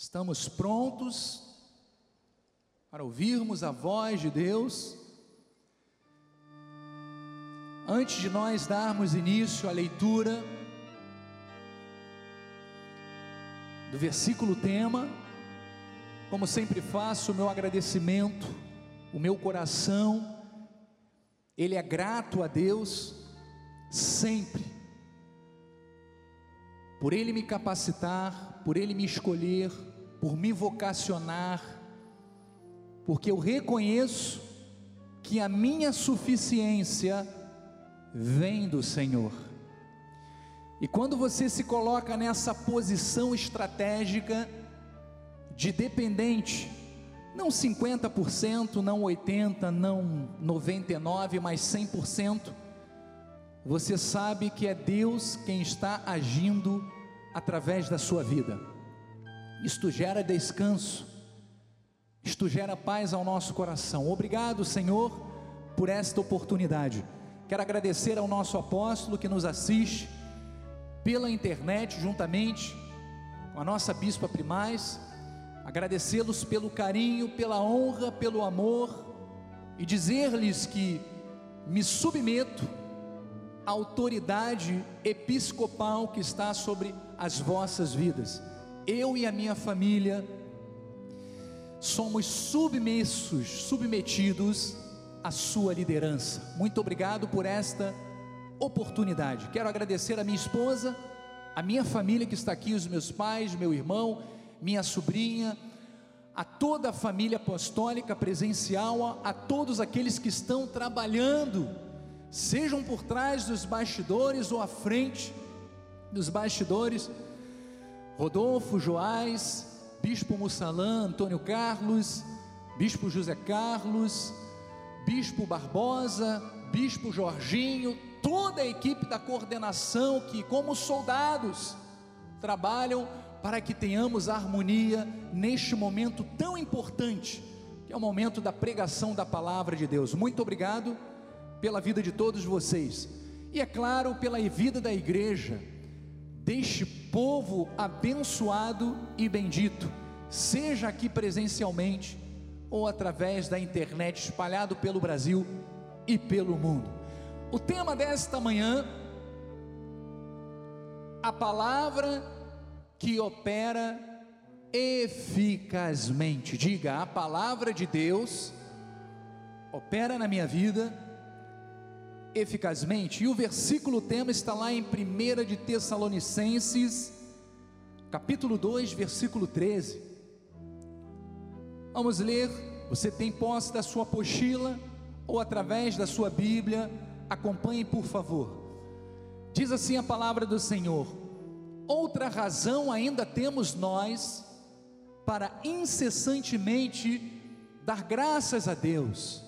Estamos prontos para ouvirmos a voz de Deus. Antes de nós darmos início à leitura do versículo tema, como sempre faço, o meu agradecimento, o meu coração, ele é grato a Deus sempre, por Ele me capacitar, por Ele me escolher, por me vocacionar, porque eu reconheço que a minha suficiência vem do Senhor. E quando você se coloca nessa posição estratégica de dependente, não 50%, não 80%, não 99%, mas 100%, você sabe que é Deus quem está agindo através da sua vida. Isto gera descanso, isto gera paz ao nosso coração. Obrigado, Senhor, por esta oportunidade. Quero agradecer ao nosso apóstolo que nos assiste pela internet, juntamente com a nossa bispa primaz, agradecê-los pelo carinho, pela honra, pelo amor e dizer-lhes que me submeto à autoridade episcopal que está sobre as vossas vidas. Eu e a minha família somos submissos, submetidos à sua liderança. Muito obrigado por esta oportunidade. Quero agradecer a minha esposa, a minha família que está aqui, os meus pais, meu irmão, minha sobrinha, a toda a família apostólica presencial, a, a todos aqueles que estão trabalhando, sejam por trás dos bastidores ou à frente dos bastidores. Rodolfo, Joás, Bispo Mussalã, Antônio Carlos, Bispo José Carlos, Bispo Barbosa, Bispo Jorginho, toda a equipe da coordenação que, como soldados, trabalham para que tenhamos harmonia neste momento tão importante, que é o momento da pregação da palavra de Deus. Muito obrigado pela vida de todos vocês, e é claro, pela vida da igreja, deste povo abençoado e bendito, seja aqui presencialmente ou através da internet espalhado pelo Brasil e pelo mundo. O tema desta manhã, a palavra que opera eficazmente. Diga, a palavra de Deus opera na minha vida eficazmente. E o versículo tema está lá em 1 de Tessalonicenses, capítulo 2, versículo 13. Vamos ler. Você tem posse da sua apostila ou através da sua Bíblia? Acompanhe, por favor. Diz assim a palavra do Senhor: outra razão ainda temos nós para incessantemente dar graças a Deus.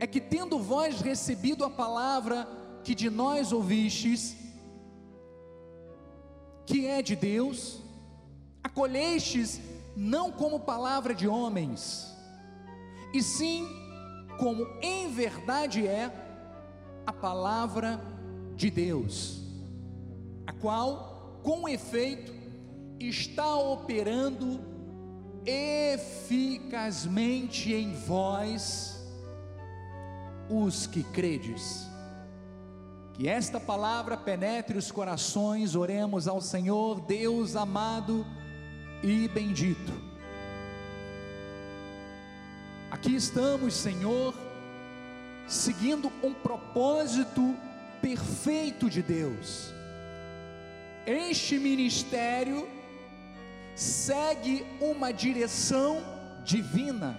É que, tendo vós recebido a palavra que de nós ouvistes, que é de Deus, acolhestes não como palavra de homens, e sim como em verdade é a palavra de Deus a qual, com efeito, está operando eficazmente em vós, os que credes. Que esta palavra penetre os corações, oremos ao Senhor, Deus amado e bendito. Aqui estamos, Senhor, seguindo um propósito perfeito de Deus este ministério segue uma direção divina.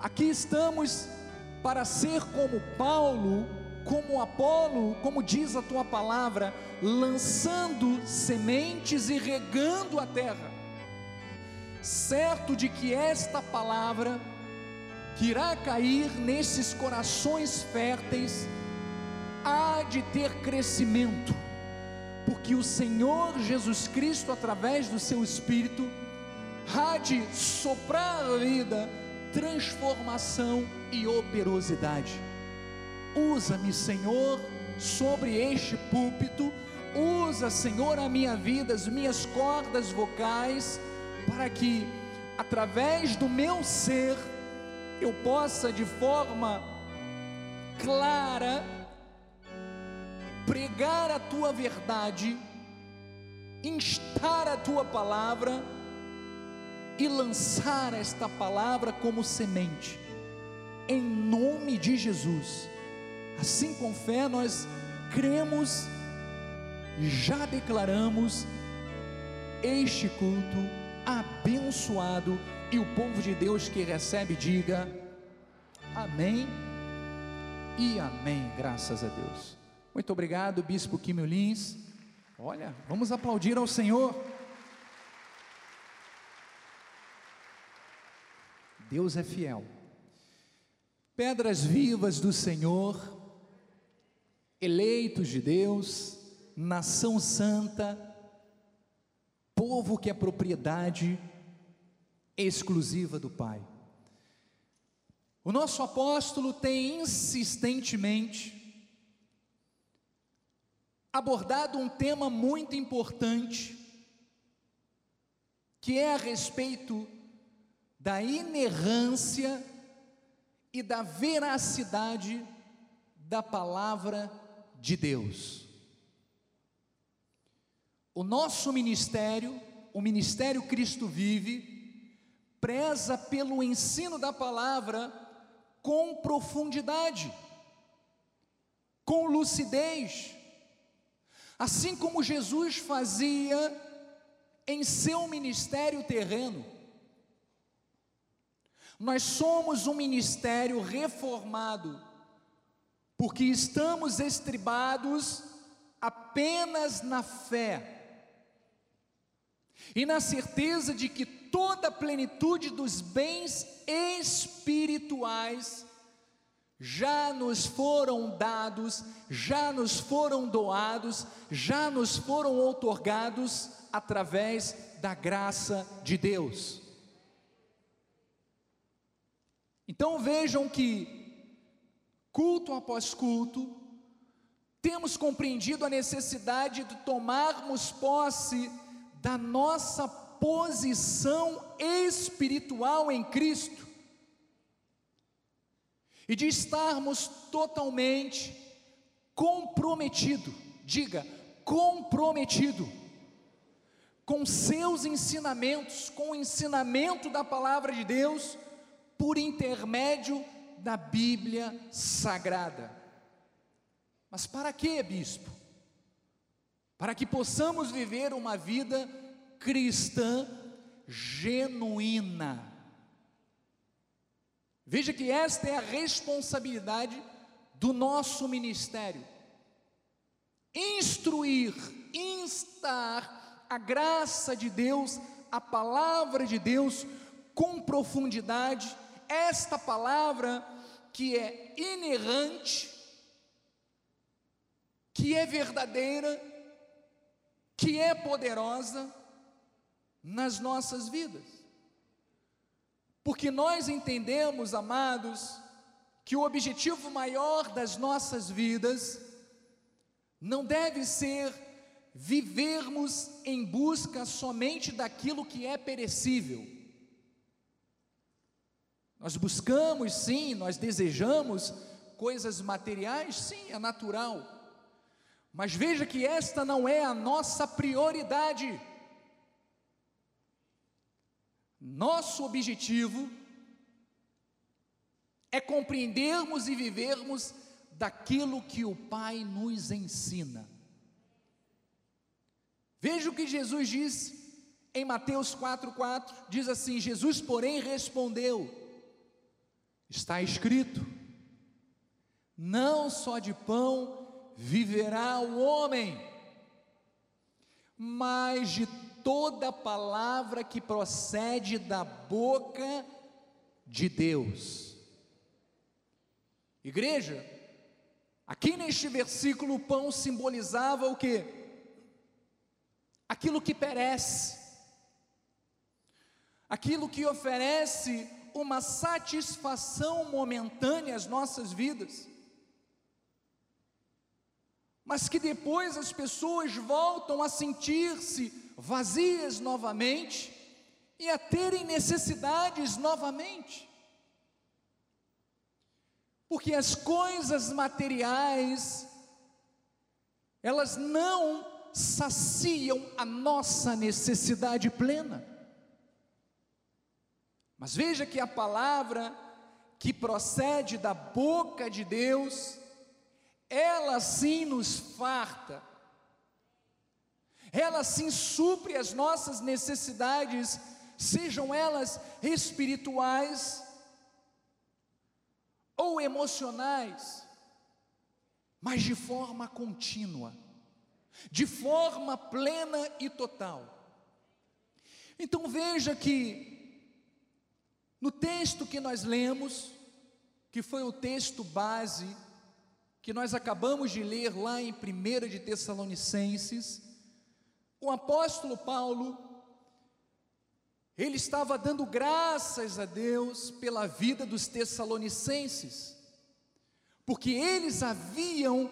Aqui estamos para ser como Paulo, como Apolo, como diz a tua palavra, lançando sementes e regando a terra, certo de que esta palavra que irá cair nesses corações férteis há de ter crescimento porque o Senhor Jesus Cristo, através do seu Espírito, há de soprar a vida, transformação e operosidade. Usa-me, Senhor, sobre este púlpito, Usa, Senhor, a minha vida, as minhas cordas vocais, para que, através do meu ser, eu possa de forma clara pregar a tua verdade, instar a tua palavra e lançar esta palavra como semente, em nome de Jesus. Assim com fé nós cremos, já declaramos este culto abençoado e o povo de Deus que recebe diga amém e amém, graças a Deus. Muito obrigado, Bispo Quimio Lins. Olha, vamos aplaudir ao Senhor. Deus é fiel. Pedras vivas do Senhor, eleitos de Deus, nação santa, povo que é propriedade exclusiva do Pai. O nosso apóstolo tem insistentemente abordado um tema muito importante, que é a respeito da inerrância e da veracidade da palavra de Deus. O nosso ministério, o ministério Cristo Vive, preza pelo ensino da palavra com profundidade, com lucidez, assim como Jesus fazia em seu ministério terreno. Nós somos um ministério reformado, porque estamos estribados apenas na fé e na certeza de que toda a plenitude dos bens espirituais já nos foram dados, já nos foram doados, já nos foram outorgados através da graça de Deus. Então vejam que, culto após culto, temos compreendido a necessidade de tomarmos posse da nossa posição espiritual em Cristo e de estarmos totalmente comprometido, diga, comprometido com seus ensinamentos, com o ensinamento da palavra de Deus por intermédio da Bíblia Sagrada. Mas para quê, bispo? Para que possamos viver uma vida cristã genuína. Veja que esta é a responsabilidade do nosso ministério. Instruir, instar a graça de Deus, a palavra de Deus com profundidade, esta palavra que é inerrante, que é verdadeira, que é poderosa nas nossas vidas. Porque nós entendemos, amados, que o objetivo maior das nossas vidas não deve ser vivermos em busca somente daquilo que é perecível nós buscamos, sim, nós desejamos coisas materiais, sim, é natural. Mas veja que esta não é a nossa prioridade. Nosso objetivo é compreendermos e vivermos daquilo que o Pai nos ensina. Veja o que Jesus disse em Mateus 4,4: diz assim: Jesus, porém, respondeu: Está escrito: não só de pão viverá o homem, mas de toda palavra que procede da boca de Deus. Igreja, aqui neste versículo o pão simbolizava o que? Aquilo que perece, aquilo que oferece uma satisfação momentânea às nossas vidas. mas que depois as pessoas voltam a sentir-se vazias novamente e a terem necessidades novamente. Porque as coisas materiais, elas não saciam a nossa necessidade plena. Mas veja que a palavra que procede da boca de Deus, ela sim nos farta, ela sim supre as nossas necessidades, sejam elas espirituais ou emocionais, mas de forma contínua, de forma plena e total. Então veja que no texto que nós lemos, que foi o texto base que nós acabamos de ler lá em 1 de Tessalonicenses, o apóstolo Paulo ele estava dando graças a Deus pela vida dos Tessalonicenses, porque eles haviam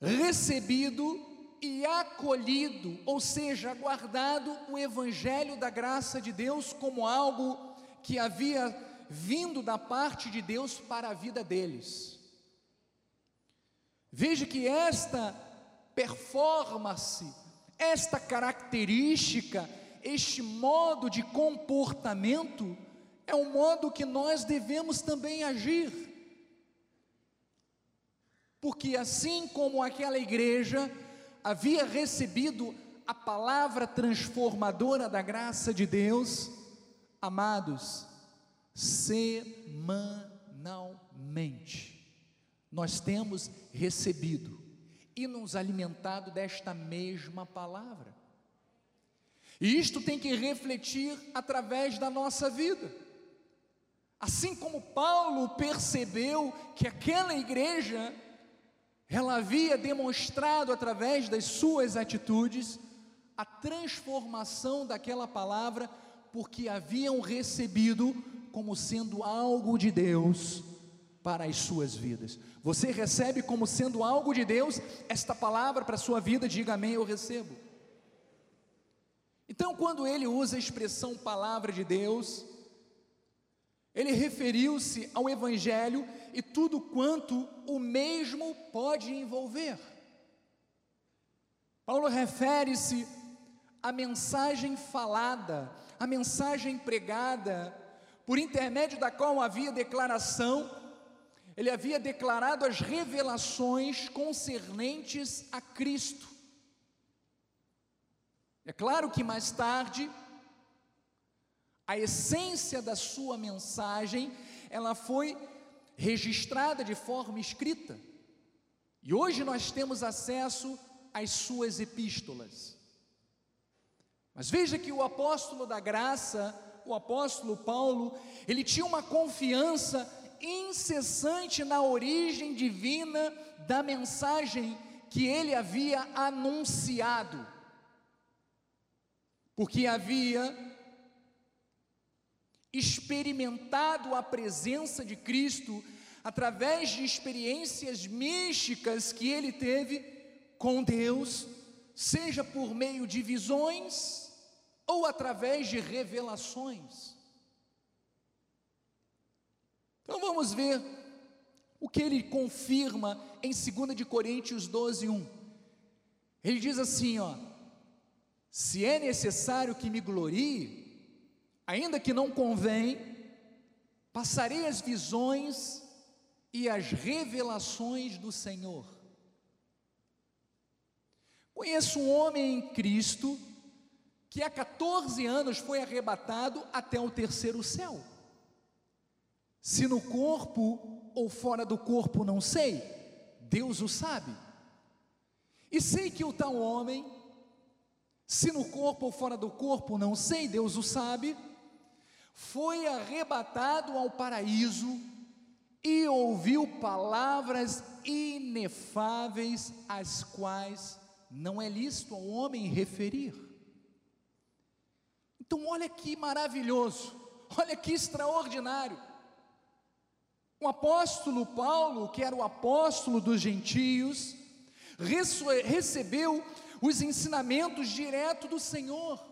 recebido e acolhido, ou seja, guardado o Evangelho da graça de Deus como algo que havia vindo da parte de Deus para a vida deles. Veja que esta performance, esta característica, este modo de comportamento, é um modo que nós devemos também agir. Porque assim como aquela igreja havia recebido a palavra transformadora da graça de Deus, amados, semanalmente, nós temos recebido e nos alimentado desta mesma palavra. E isto tem que refletir através da nossa vida. Assim como Paulo percebeu que aquela igreja ela havia demonstrado através das suas atitudes a transformação daquela palavra, porque haviam recebido como sendo algo de Deus para as suas vidas. Você recebe como sendo algo de Deus esta palavra para a sua vida, diga amém, eu recebo. Então, quando ele usa a expressão palavra de Deus, ele referiu-se ao Evangelho e tudo quanto o mesmo pode envolver. Paulo refere-se à mensagem falada, à mensagem pregada, por intermédio da qual havia declaração, ele havia declarado as revelações concernentes a Cristo. É claro que mais tarde, a essência da sua mensagem, ela foi registrada de forma escrita. E hoje nós temos acesso às suas epístolas. Mas veja que o apóstolo da graça, o apóstolo Paulo, ele tinha uma confiança incessante na origem divina da mensagem que ele havia anunciado. Porque havia experimentado a presença de Cristo através de experiências místicas que ele teve com Deus, seja por meio de visões ou através de revelações. Então vamos ver o que ele confirma em 2 de Coríntios 12, 1. Ele diz assim, ó: Se é necessário que me glorie, ainda que não convém, passarei as visões e as revelações do Senhor. Conheço um homem em Cristo que há 14 anos foi arrebatado até o terceiro céu. Se no corpo ou fora do corpo, não sei, Deus o sabe. E sei que o tal homem, se no corpo ou fora do corpo, não sei, Deus o sabe foi arrebatado ao paraíso e ouviu palavras inefáveis, as quais não é lícito ao homem referir. Então, olha que maravilhoso, olha que extraordinário. O apóstolo Paulo, que era o apóstolo dos gentios, recebeu os ensinamentos direto do Senhor,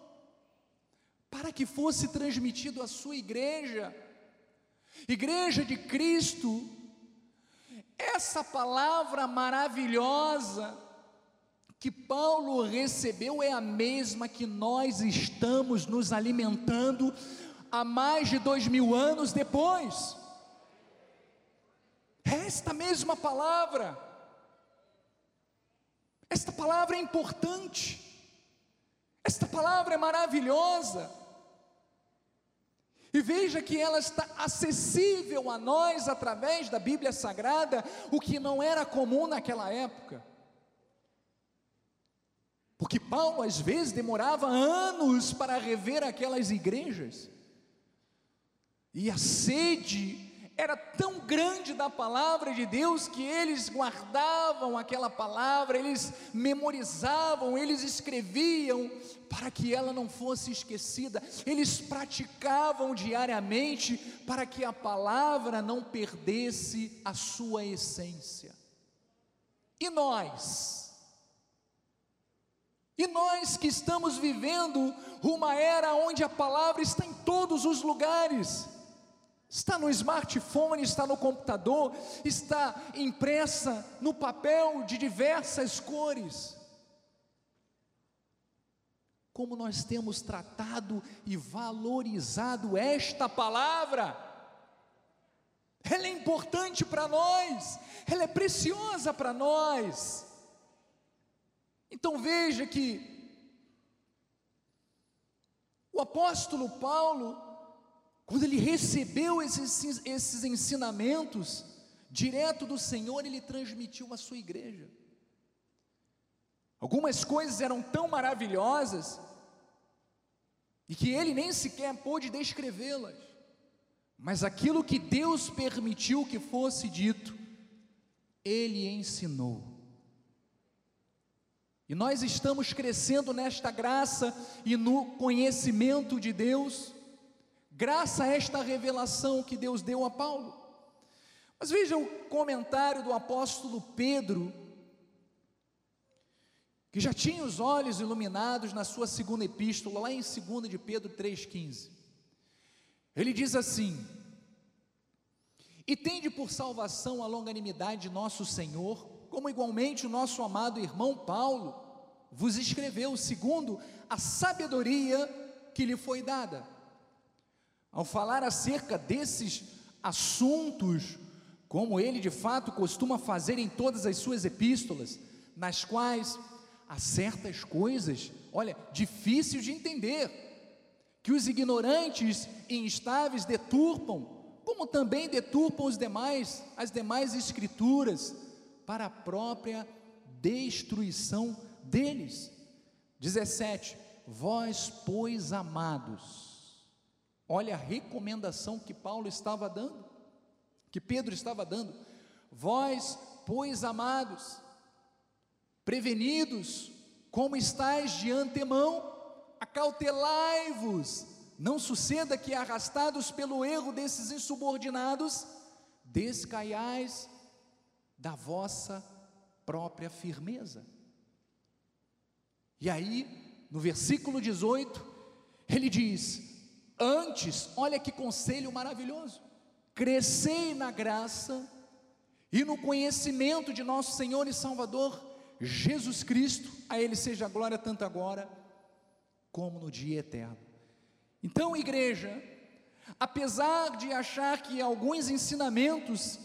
para que fosse transmitido à sua igreja, igreja de Cristo, essa palavra maravilhosa que Paulo recebeu é a mesma que nós estamos nos alimentando há mais de dois mil anos depois. É esta mesma palavra, esta palavra é importante, esta palavra é maravilhosa, e veja que ela está acessível a nós através da Bíblia Sagrada, o que não era comum naquela época. Porque Paulo às vezes demorava anos para rever aquelas igrejas. E a sede era tão grande da palavra de Deus que eles guardavam aquela palavra, eles memorizavam, eles escreviam para que ela não fosse esquecida, eles praticavam diariamente para que a palavra não perdesse a sua essência. E nós? E nós que estamos vivendo uma era onde a palavra está em todos os lugares, Está no smartphone, está no computador, está impressa no papel de diversas cores. Como nós temos tratado e valorizado esta palavra, ela é importante para nós, ela é preciosa para nós. Então veja que o apóstolo Paulo, quando ele recebeu esses, esses ensinamentos direto do Senhor, ele transmitiu à sua igreja. Algumas coisas eram tão maravilhosas e que ele nem sequer pôde descrevê-las, mas aquilo que Deus permitiu que fosse dito, ele ensinou. E nós estamos crescendo nesta graça e no conhecimento de Deus graças a esta revelação que Deus deu a Paulo. Mas veja o comentário do apóstolo Pedro, que já tinha os olhos iluminados na sua segunda epístola, lá em 2 de Pedro 3,15. Ele diz assim: E tende por salvação a longanimidade de nosso Senhor, como igualmente o nosso amado irmão Paulo vos escreveu, segundo a sabedoria que lhe foi dada. Ao falar acerca desses assuntos, como ele de fato costuma fazer em todas as suas epístolas, nas quais há certas coisas, olha, difíceis de entender, que os ignorantes e instáveis deturpam, como também deturpam os demais, as demais escrituras, para a própria destruição deles. 17. Vós, pois, amados, Olha a recomendação que Paulo estava dando, que Pedro estava dando. Vós, pois amados, prevenidos, como estáis de antemão, acautelai-vos, não suceda que, arrastados pelo erro desses insubordinados, descaiais da vossa própria firmeza. E aí, no versículo 18, ele diz: Antes, olha que conselho maravilhoso: crescei na graça e no conhecimento de nosso Senhor e Salvador Jesus Cristo, a Ele seja a glória tanto agora como no dia eterno. Então, igreja, apesar de achar que alguns ensinamentos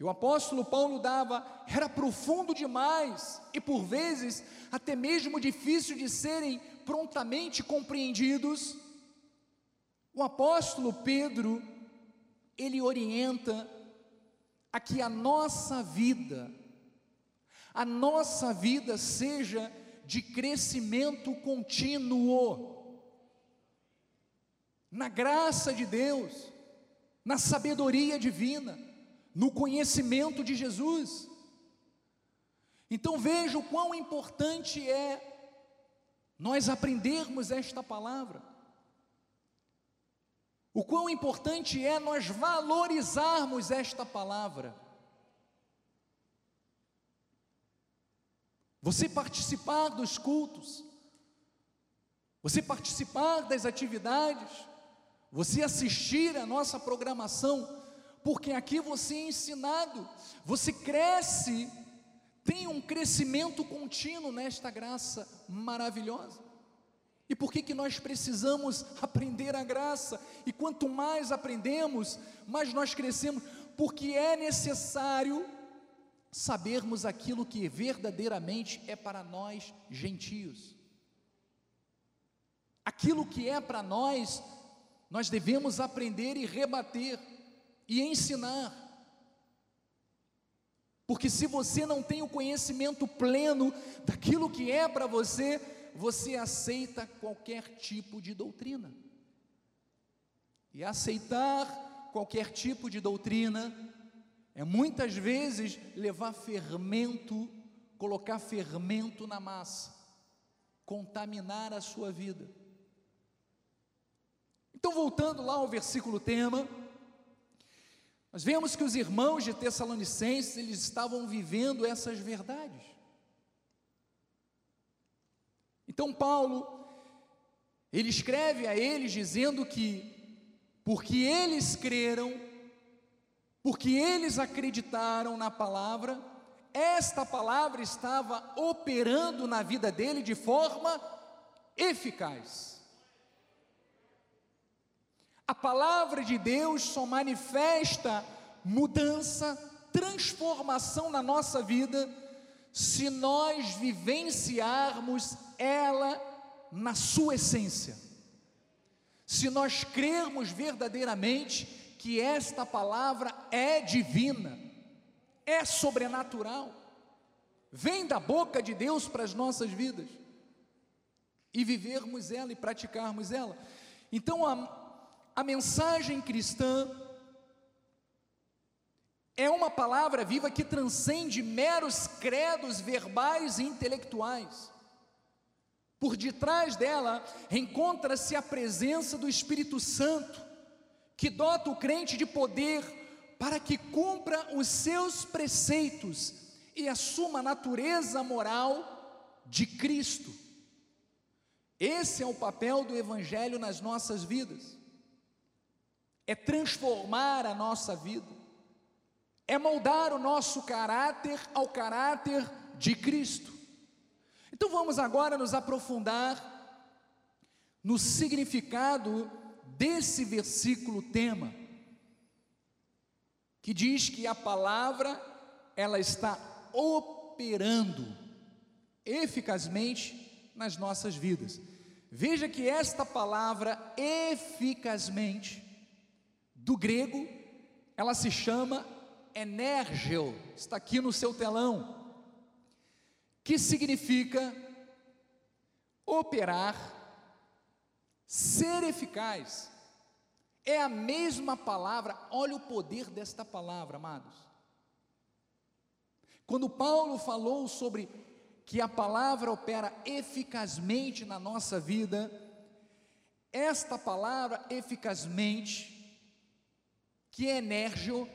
que o apóstolo Paulo dava era profundo demais e por vezes até mesmo difícil de serem prontamente compreendidos, o apóstolo Pedro, ele orienta a que a nossa vida, a nossa vida seja de crescimento contínuo, na graça de Deus, na sabedoria divina, no conhecimento de Jesus. Então veja o quão importante é nós aprendermos esta palavra. O quão importante é nós valorizarmos esta palavra. você participar dos cultos, você participar das atividades, você assistir a nossa programação, porque aqui você é ensinado, você cresce, tem um crescimento contínuo nesta graça maravilhosa. E por que, que nós precisamos aprender a graça? E quanto mais aprendemos, mais nós crescemos, porque é necessário sabermos aquilo que verdadeiramente é para nós gentios. Aquilo que é para nós, nós devemos aprender e rebater e ensinar. Porque se você não tem o conhecimento pleno daquilo que é para você, você aceita qualquer tipo de doutrina. E aceitar qualquer tipo de doutrina é muitas vezes levar fermento, colocar fermento na massa, contaminar a sua vida. Então, voltando lá ao versículo tema, nós vemos que os irmãos de Tessalonicenses, eles estavam vivendo essas verdades. Então Paulo, ele escreve a eles dizendo que, porque eles creram, porque eles acreditaram na palavra, esta palavra estava operando na vida dele de forma eficaz. A palavra de Deus só manifesta mudança, transformação na nossa vida se nós vivenciarmos ela na sua essência. Se nós crermos verdadeiramente que esta palavra é divina, é sobrenatural, vem da boca de Deus para as nossas vidas, e vivermos ela e praticarmos ela. Então a, a mensagem cristã é uma palavra viva que transcende meros credos verbais e intelectuais. Por detrás dela encontra-se a presença do Espírito Santo, que dota o crente de poder para que cumpra os seus preceitos e assuma a natureza moral de Cristo. Esse é o papel do Evangelho nas nossas vidas, é transformar a nossa vida é moldar o nosso caráter ao caráter de Cristo. Então vamos agora nos aprofundar no significado desse versículo tema, que diz que a palavra ela está operando eficazmente nas nossas vidas. Veja que esta palavra eficazmente do grego, ela se chama Enérgio, está aqui no seu telão, que significa operar, ser eficaz. É a mesma palavra, olha o poder desta palavra, amados. Quando Paulo falou sobre que a palavra opera eficazmente na nossa vida, esta palavra eficazmente, que é enérgio,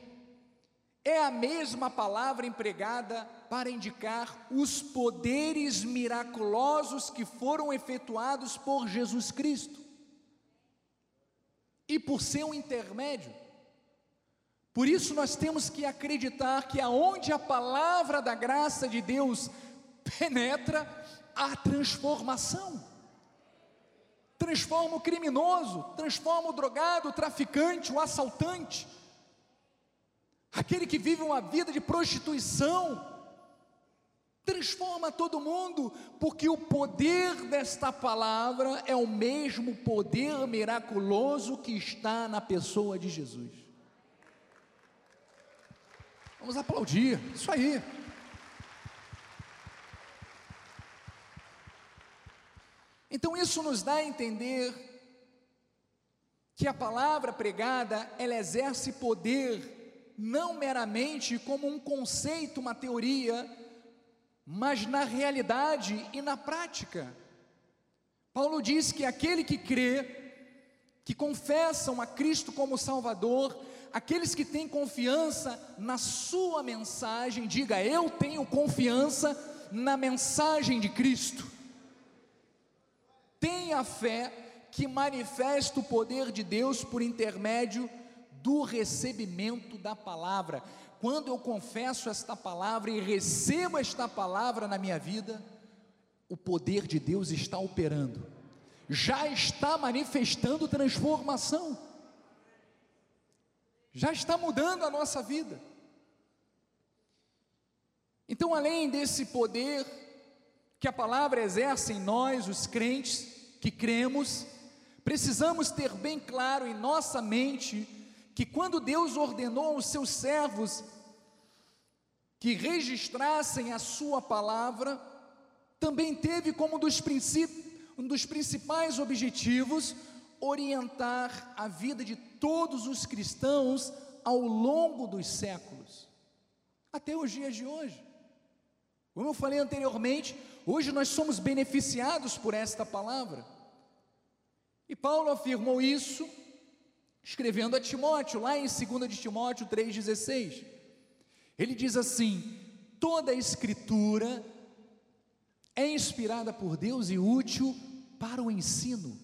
é a mesma palavra empregada para indicar os poderes miraculosos que foram efetuados por Jesus Cristo e por seu intermédio. Por isso nós temos que acreditar que aonde a palavra da graça de Deus penetra, há transformação. Transforma o criminoso, transforma o drogado, o traficante, o assaltante aquele que vive uma vida de prostituição, transforma todo mundo, porque o poder desta palavra é o mesmo poder miraculoso que está na pessoa de Jesus. Vamos aplaudir, isso aí. Então isso nos dá a entender que a palavra pregada, ela exerce poder não meramente como um conceito, uma teoria, mas na realidade e na prática. Paulo diz que aquele que crê, que confessam a Cristo como Salvador, aqueles que têm confiança na sua mensagem, diga eu tenho confiança na mensagem de Cristo. Tenha fé que manifesta o poder de Deus por intermédio do recebimento da palavra. Quando eu confesso esta palavra e recebo esta palavra na minha vida, o poder de Deus está operando, já está manifestando transformação, já está mudando a nossa vida. Então, além desse poder que a palavra exerce em nós, os crentes que cremos, precisamos ter bem claro em nossa mente que quando Deus ordenou aos seus servos que registrassem a sua palavra, também teve como dos um dos principais objetivos orientar a vida de todos os cristãos ao longo dos séculos, até os dias de hoje. Como eu falei anteriormente, hoje nós somos beneficiados por esta palavra. E Paulo afirmou isso escrevendo a Timóteo, lá em 2 de Timóteo 3,16. Ele diz assim: toda a escritura é inspirada por Deus e útil para o ensino,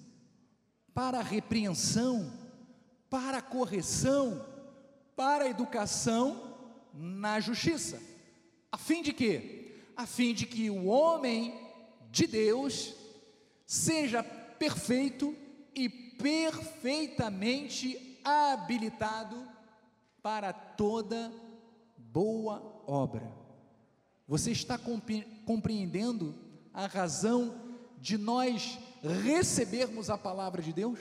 para a repreensão, para a correção, para a educação na justiça, a fim de quê? A fim de que o homem de Deus seja perfeito e perfeitamente habilitado para toda boa obra. Você está compreendendo a razão de nós recebermos a palavra de Deus?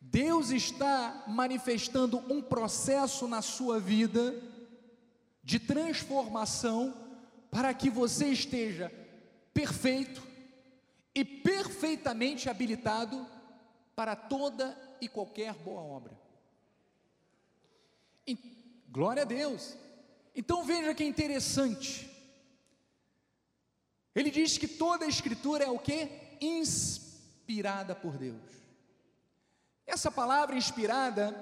Deus está manifestando um processo na sua vida de transformação para que você esteja perfeito e perfeitamente habilitado para toda e qualquer boa obra. E, glória a Deus. Então veja que interessante. Ele diz que toda a escritura é o que? Inspirada por Deus. Essa palavra inspirada,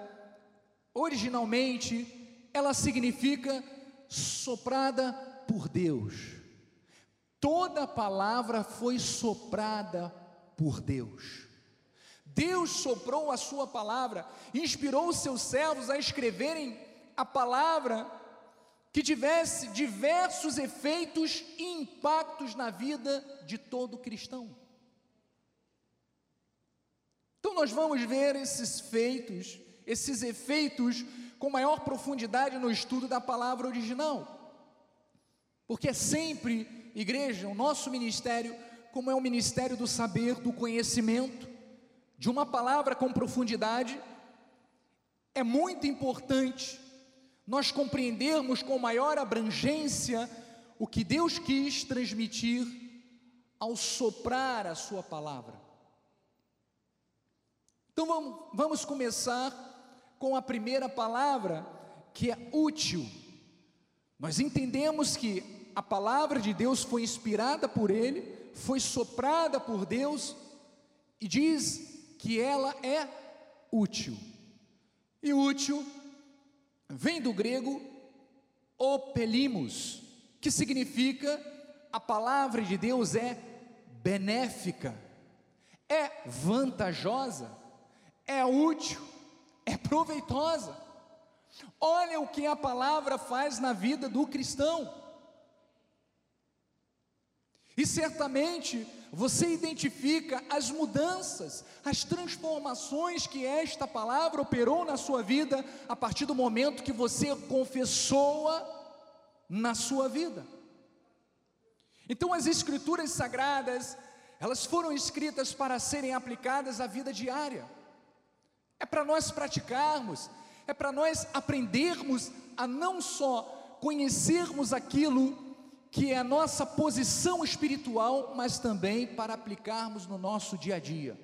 originalmente, ela significa soprada por Deus. Toda palavra foi soprada por Deus. Deus soprou a sua palavra, inspirou os seus servos a escreverem a palavra que tivesse diversos efeitos e impactos na vida de todo cristão. Então nós vamos ver esses feitos, esses efeitos com maior profundidade no estudo da palavra original. Porque é sempre, igreja, o nosso ministério, como é o ministério do saber, do conhecimento, de uma palavra com profundidade, é muito importante nós compreendermos com maior abrangência o que Deus quis transmitir ao soprar a Sua palavra. Então vamos, vamos começar com a primeira palavra, que é útil. Nós entendemos que a palavra de Deus foi inspirada por ele, foi soprada por Deus e diz que ela é útil. E útil vem do grego opelimos, que significa a palavra de Deus é benéfica, é vantajosa, é útil, é proveitosa. Olha o que a palavra faz na vida do cristão. E certamente você identifica as mudanças, as transformações que esta palavra operou na sua vida a partir do momento que você confessou-a na sua vida. Então, as Escrituras sagradas, elas foram escritas para serem aplicadas à vida diária, é para nós praticarmos, é para nós aprendermos a não só conhecermos aquilo que é a nossa posição espiritual, mas também para aplicarmos no nosso dia a dia,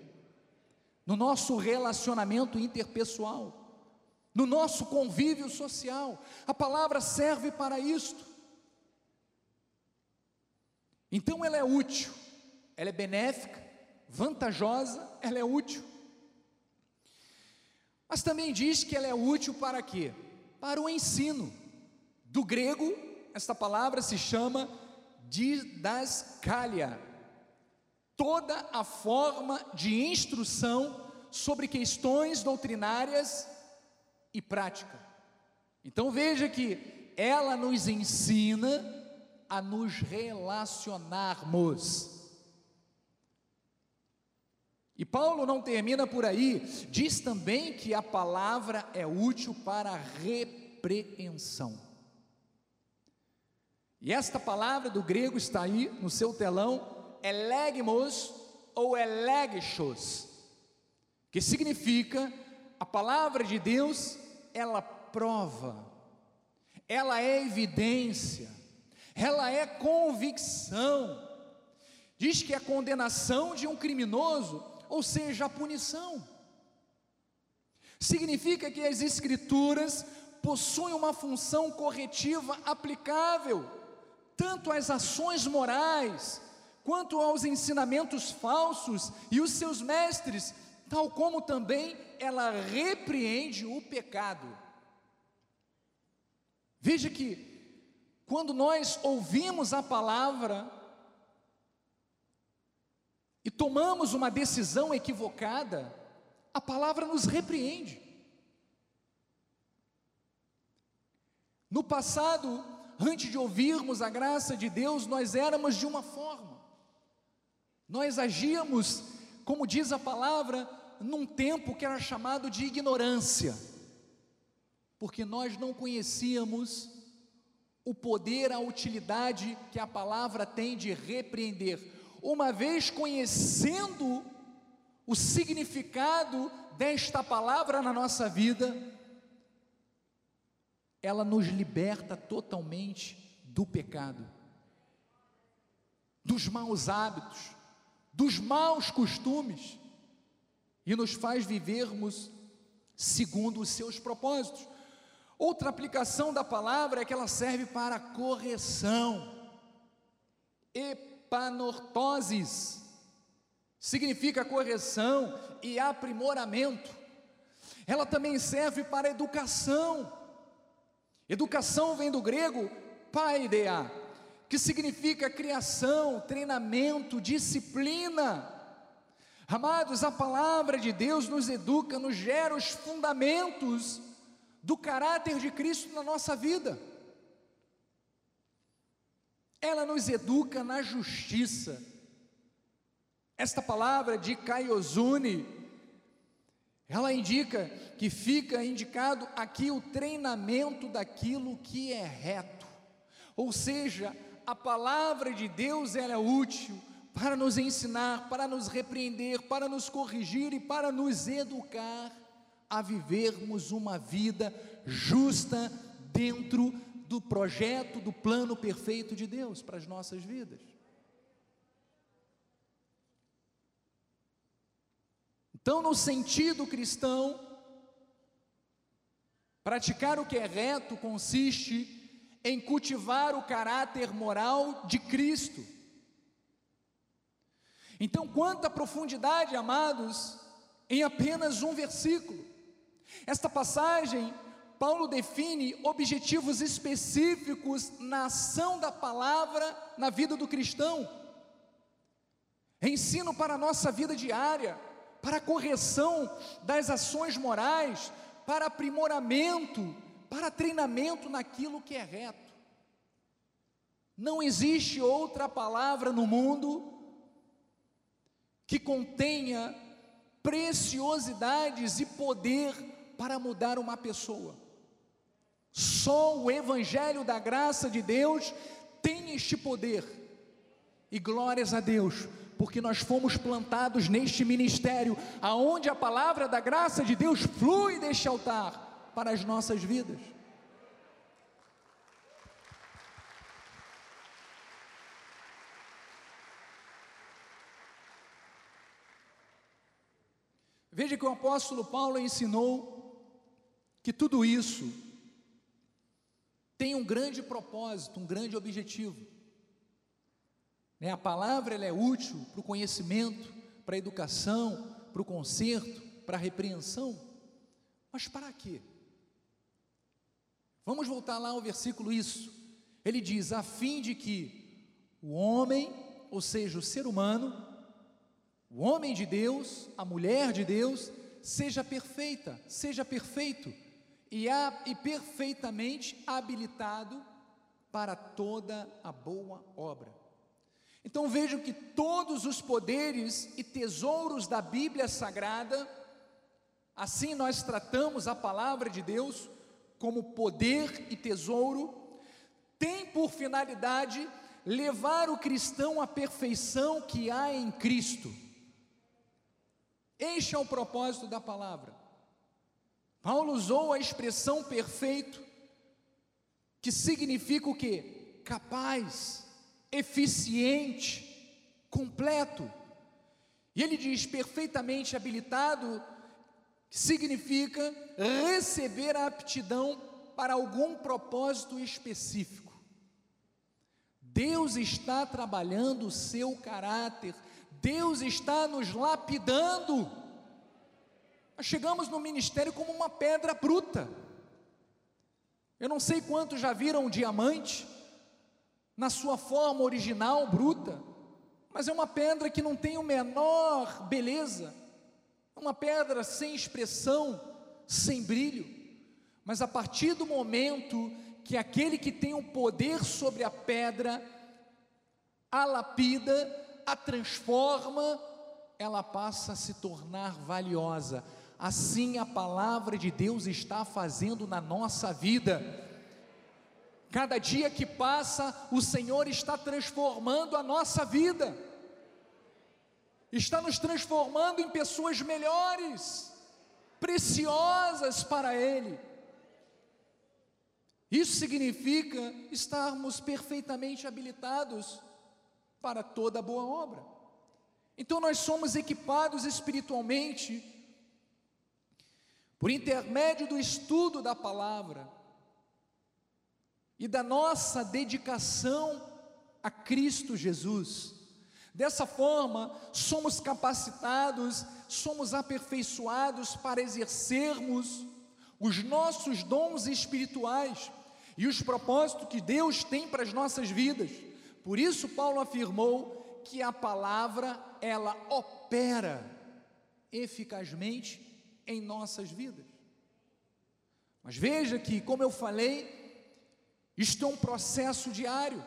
no nosso relacionamento interpessoal, no nosso convívio social. A palavra serve para isto. Então ela é útil, ela é benéfica, vantajosa, ela é útil. Mas também diz que ela é útil para quê? Para o ensino. Do grego esta palavra se chama didascalia, toda a forma de instrução sobre questões doutrinárias e prática. Então veja que ela nos ensina a nos relacionarmos. E Paulo não termina por aí, diz também que a palavra é útil para repreensão. E esta palavra do grego está aí no seu telão, elegmos ou elegchos, que significa a palavra de Deus, ela prova, ela é evidência, ela é convicção. Diz que a condenação de um criminoso ou seja, a punição. Significa que as Escrituras possuem uma função corretiva aplicável, tanto às ações morais, quanto aos ensinamentos falsos e os seus mestres, tal como também ela repreende o pecado. Veja que, quando nós ouvimos a palavra, e tomamos uma decisão equivocada, a palavra nos repreende. No passado, antes de ouvirmos a graça de Deus, nós éramos de uma forma, nós agíamos, como diz a palavra, num tempo que era chamado de ignorância, porque nós não conhecíamos o poder, a utilidade que a palavra tem de repreender. Uma vez conhecendo o significado desta palavra na nossa vida, ela nos liberta totalmente do pecado, dos maus hábitos, dos maus costumes e nos faz vivermos segundo os seus propósitos. Outra aplicação da palavra é que ela serve para correção epanortoses, significa correção e aprimoramento. Ela também serve para educação. Educação vem do grego paideia, que significa criação, treinamento, disciplina. Amados, a palavra de Deus nos educa, nos gera os fundamentos do caráter de Cristo na nossa vida ela nos educa na justiça. Esta palavra de Kaiozune, ela indica que fica indicado aqui o treinamento daquilo que é reto. Ou seja, a palavra de Deus ela é útil para nos ensinar, para nos repreender, para nos corrigir e para nos educar a vivermos uma vida justa dentro do projeto, do plano perfeito de Deus para as nossas vidas. Então, no sentido cristão, praticar o que é reto consiste em cultivar o caráter moral de Cristo. Então, quanta profundidade, amados, em apenas um versículo. Esta passagem Paulo define objetivos específicos na ação da palavra na vida do cristão. Ensino para a nossa vida diária, para correção das ações morais, para aprimoramento, para treinamento naquilo que é reto. Não existe outra palavra no mundo que contenha preciosidades e poder para mudar uma pessoa. Só o Evangelho da graça de Deus tem este poder. E glórias a Deus, porque nós fomos plantados neste ministério, aonde a palavra da graça de Deus flui deste altar para as nossas vidas. Veja que o apóstolo Paulo ensinou que tudo isso tem um grande propósito, um grande objetivo. Né? A palavra ela é útil para o conhecimento, para a educação, para o conserto, para a repreensão. Mas para quê? Vamos voltar lá ao versículo isso. Ele diz: a fim de que, o homem, ou seja, o ser humano, o homem de Deus, a mulher de Deus, seja perfeita, seja perfeito e, a, e perfeitamente habilitado para toda a boa obra. Então vejam que todos os poderes e tesouros da Bíblia Sagrada, assim nós tratamos a palavra de Deus como poder e tesouro, tem por finalidade levar o cristão à perfeição que há em Cristo. Este é o propósito da palavra. Paulo usou a expressão perfeito, que significa o que? Capaz, eficiente, completo. E ele diz perfeitamente habilitado, significa receber a aptidão para algum propósito específico. Deus está trabalhando o seu caráter, Deus está nos lapidando. Nós chegamos no ministério como uma pedra bruta. Eu não sei quantos já viram um diamante na sua forma original, bruta, mas é uma pedra que não tem o menor beleza, é uma pedra sem expressão, sem brilho. Mas a partir do momento que aquele que tem o poder sobre a pedra a lapida, a transforma, ela passa a se tornar valiosa. Assim a palavra de Deus está fazendo na nossa vida. Cada dia que passa, o Senhor está transformando a nossa vida, está nos transformando em pessoas melhores, preciosas para Ele. Isso significa estarmos perfeitamente habilitados para toda boa obra. Então nós somos equipados espiritualmente por intermédio do estudo da palavra e da nossa dedicação a Cristo Jesus. Dessa forma, somos capacitados, somos aperfeiçoados para exercermos os nossos dons espirituais e os propósitos que Deus tem para as nossas vidas. Por isso Paulo afirmou que a palavra ela opera eficazmente em nossas vidas. Mas veja que, como eu falei, isto é um processo diário.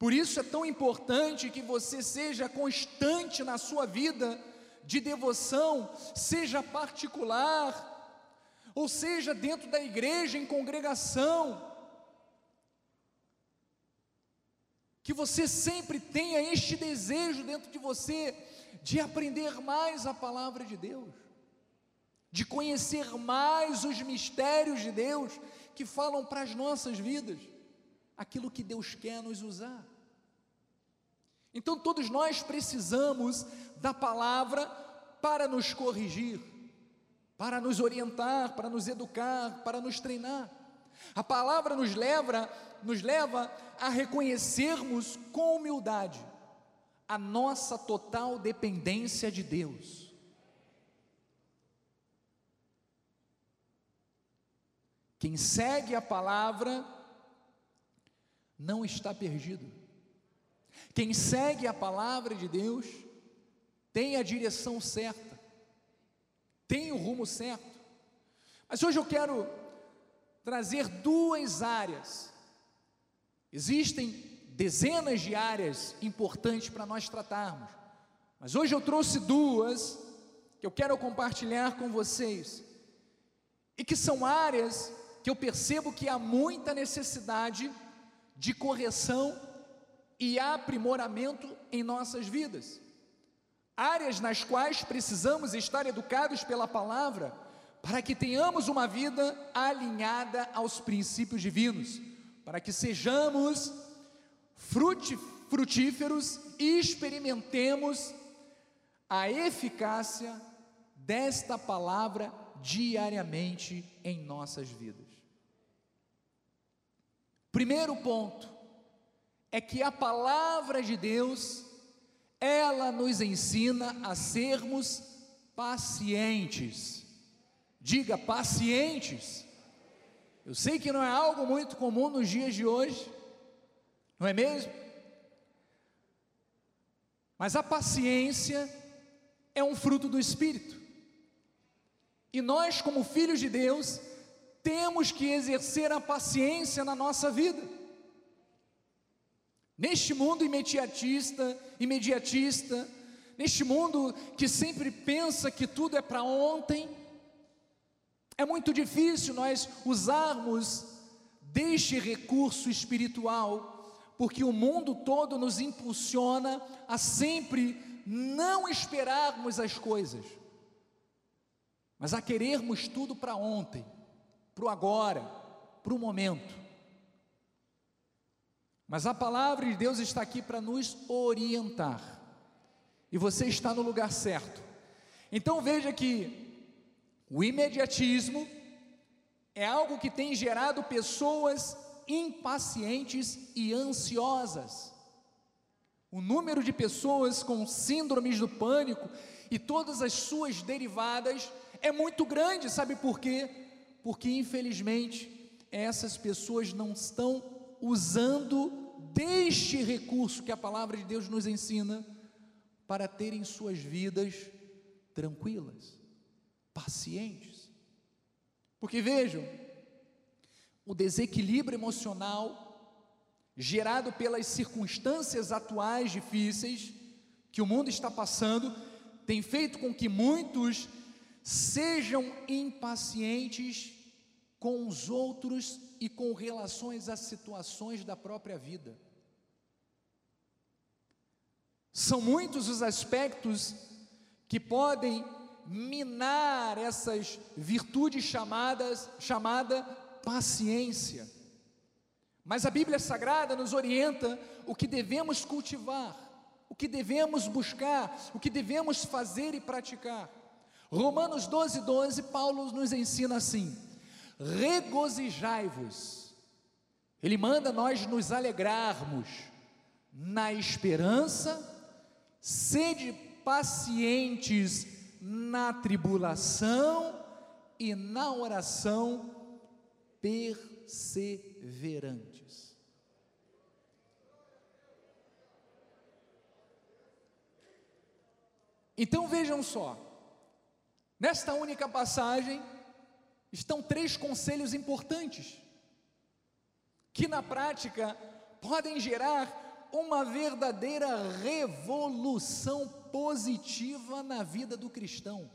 Por isso é tão importante que você seja constante na sua vida de devoção, seja particular, ou seja dentro da igreja, em congregação, que você sempre tenha este desejo dentro de você de aprender mais a palavra de Deus, de conhecer mais os mistérios de Deus que falam para as nossas vidas, aquilo que Deus quer nos usar. Então todos nós precisamos da palavra para nos corrigir, para nos orientar, para nos educar, para nos treinar. A palavra nos leva, nos leva a reconhecermos com humildade a nossa total dependência de Deus. Quem segue a palavra não está perdido. Quem segue a palavra de Deus tem a direção certa, tem o rumo certo. Mas hoje eu quero trazer duas áreas. Existem dezenas de áreas importantes para nós tratarmos, mas hoje eu trouxe duas que eu quero compartilhar com vocês, e que são áreas que eu percebo que há muita necessidade de correção e aprimoramento em nossas vidas. Áreas nas quais precisamos estar educados pela palavra para que tenhamos uma vida alinhada aos princípios divinos, para que sejamos frutíferos e experimentemos a eficácia desta palavra diariamente em nossas vidas. Primeiro ponto é que a palavra de Deus, ela nos ensina a sermos pacientes. Diga pacientes. Eu sei que não é algo muito comum nos dias de hoje, não é mesmo? Mas a paciência é um fruto do Espírito. E nós, como filhos de Deus, temos que exercer a paciência na nossa vida. Neste mundo imediatista, imediatista, neste mundo que sempre pensa que tudo é para ontem, é muito difícil nós usarmos deste recurso espiritual, porque o mundo todo nos impulsiona a sempre não esperarmos as coisas, mas a querermos tudo para ontem, para o agora, para o momento. Mas a palavra de Deus está aqui para nos orientar, e você está no lugar certo. Então veja que o imediatismo é algo que tem gerado pessoas impacientes e ansiosas. O número de pessoas com síndromes do pânico e todas as suas derivadas é muito grande, sabe por quê? Porque infelizmente essas pessoas não estão usando deste recurso que a palavra de Deus nos ensina para terem suas vidas tranquilas, pacientes. Porque vejam, o desequilíbrio emocional gerado pelas circunstâncias atuais difíceis que o mundo está passando, tem feito com que muitos sejam impacientes com os outros e com relações às situações da própria vida. São muitos os aspectos que podem minar essas virtudes chamadas chamada paciência. Mas a Bíblia Sagrada nos orienta o que devemos cultivar, o que devemos buscar, o que devemos fazer e praticar. Romanos 12, 12, Paulo nos ensina assim: regozijai-vos. Ele manda nós nos alegrarmos na esperança, sede pacientes na tribulação e na oração perseverantes. Então vejam só, nesta única passagem estão três conselhos importantes, que na prática podem gerar uma verdadeira revolução positiva na vida do cristão.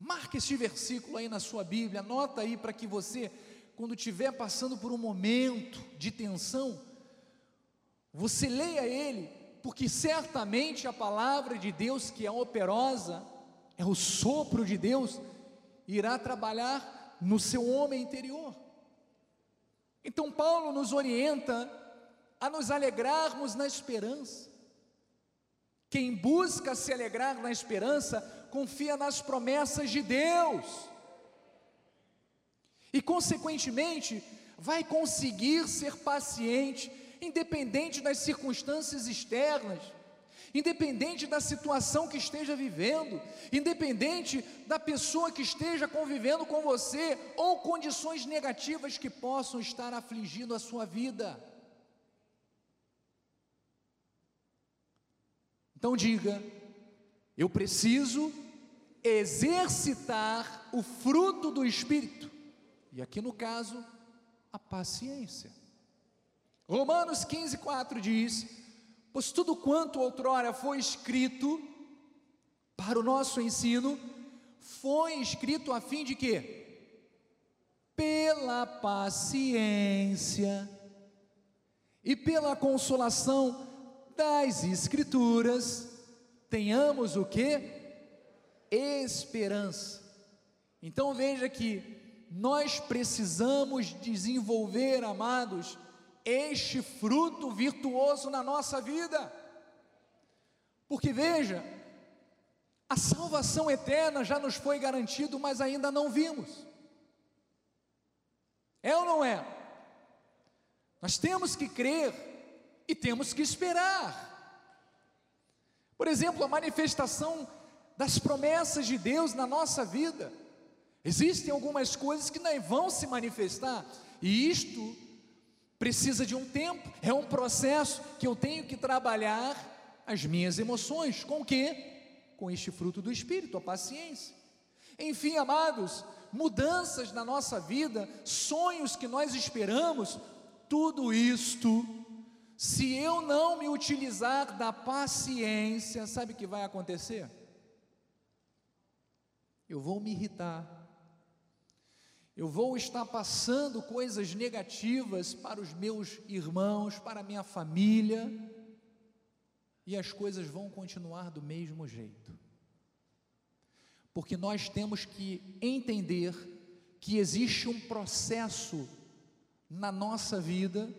Marque este versículo aí na sua Bíblia, anota aí para que você, quando estiver passando por um momento de tensão, você leia ele, porque certamente a palavra de Deus, que é operosa, é o sopro de Deus, irá trabalhar no seu homem interior. Então, Paulo nos orienta a nos alegrarmos na esperança. Quem busca se alegrar na esperança, confia nas promessas de Deus. E, consequentemente, vai conseguir ser paciente, independente das circunstâncias externas, independente da situação que esteja vivendo, independente da pessoa que esteja convivendo com você, ou condições negativas que possam estar afligindo a sua vida. Então diga: eu preciso exercitar o fruto do Espírito, e aqui no caso, a paciência. Romanos 15, 4 diz: Pois tudo quanto outrora foi escrito para o nosso ensino, foi escrito a fim de que? Pela paciência e pela consolação das Escrituras, tenhamos o que? esperança. Então veja que nós precisamos desenvolver, amados, este fruto virtuoso na nossa vida. Porque veja, a salvação eterna já nos foi garantido, mas ainda não vimos. É ou não é? Nós temos que crer e temos que esperar. Por exemplo, a manifestação das promessas de Deus na nossa vida. Existem algumas coisas que não vão se manifestar, e isto precisa de um tempo, é um processo que eu tenho que trabalhar as minhas emoções. Com o quê? Com este fruto do Espírito, a paciência. Enfim, amados, mudanças na nossa vida, sonhos que nós esperamos, tudo isto, se eu não me utilizar da paciência, sabe o que vai acontecer? Eu vou me irritar, eu vou estar passando coisas negativas para os meus irmãos, para a minha família, e as coisas vão continuar do mesmo jeito. Porque nós temos que entender que existe um processo na nossa vida,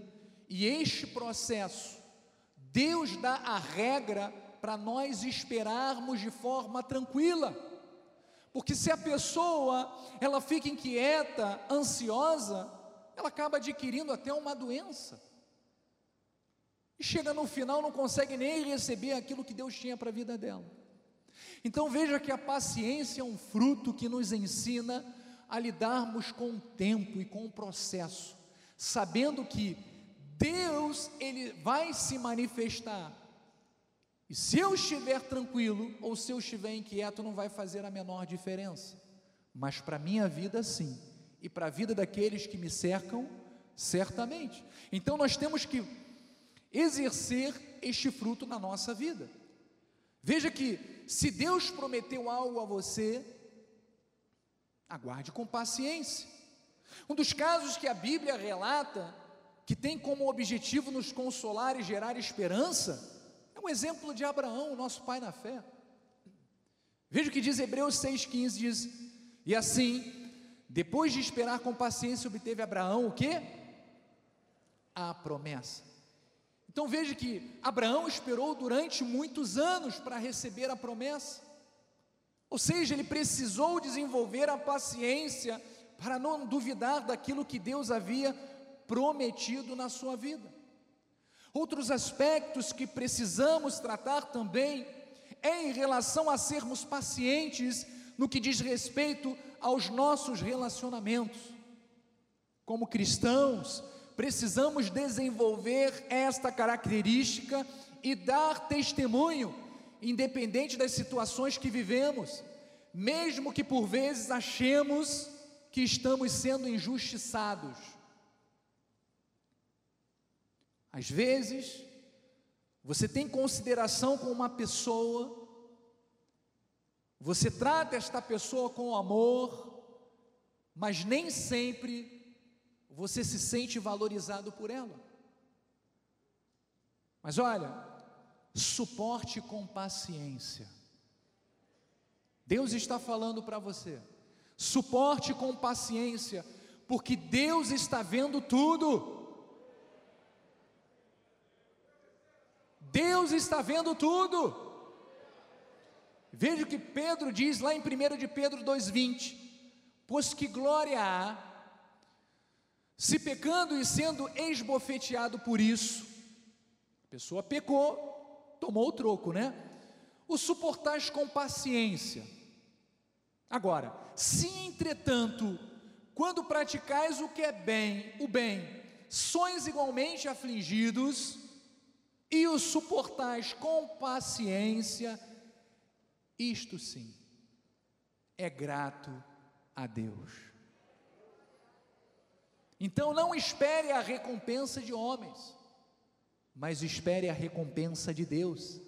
e este processo, Deus dá a regra para nós esperarmos de forma tranquila. Porque se a pessoa ela fica inquieta, ansiosa, ela acaba adquirindo até uma doença. E chega no final não consegue nem receber aquilo que Deus tinha para a vida dela. Então veja que a paciência é um fruto que nos ensina a lidarmos com o tempo e com o processo, sabendo que Deus ele vai se manifestar e se eu estiver tranquilo ou se eu estiver inquieto, não vai fazer a menor diferença. Mas para a minha vida, sim. E para a vida daqueles que me cercam, certamente. Então nós temos que exercer este fruto na nossa vida. Veja que se Deus prometeu algo a você, aguarde com paciência. Um dos casos que a Bíblia relata, que tem como objetivo nos consolar e gerar esperança, um exemplo de Abraão, nosso pai na fé. Veja o que diz Hebreus 6,15: diz, e assim, depois de esperar com paciência, obteve Abraão o que? A promessa. Então veja que Abraão esperou durante muitos anos para receber a promessa. Ou seja, ele precisou desenvolver a paciência para não duvidar daquilo que Deus havia prometido na sua vida. Outros aspectos que precisamos tratar também é em relação a sermos pacientes no que diz respeito aos nossos relacionamentos. Como cristãos, precisamos desenvolver esta característica e dar testemunho, independente das situações que vivemos, mesmo que por vezes achemos que estamos sendo injustiçados. Às vezes, você tem consideração com uma pessoa, você trata esta pessoa com amor, mas nem sempre você se sente valorizado por ela. Mas olha, suporte com paciência. Deus está falando para você. Suporte com paciência, porque Deus está vendo tudo. Deus está vendo tudo. Veja o que Pedro diz lá em 1 de Pedro 2,20: Pois que glória há, se pecando e sendo esbofeteado por isso, a pessoa pecou, tomou o troco, né? O suportais com paciência. Agora, se entretanto, quando praticais o que é bem, o bem, sois igualmente afligidos, e o suportais com paciência, isto sim é grato a Deus. Então não espere a recompensa de homens, mas espere a recompensa de Deus.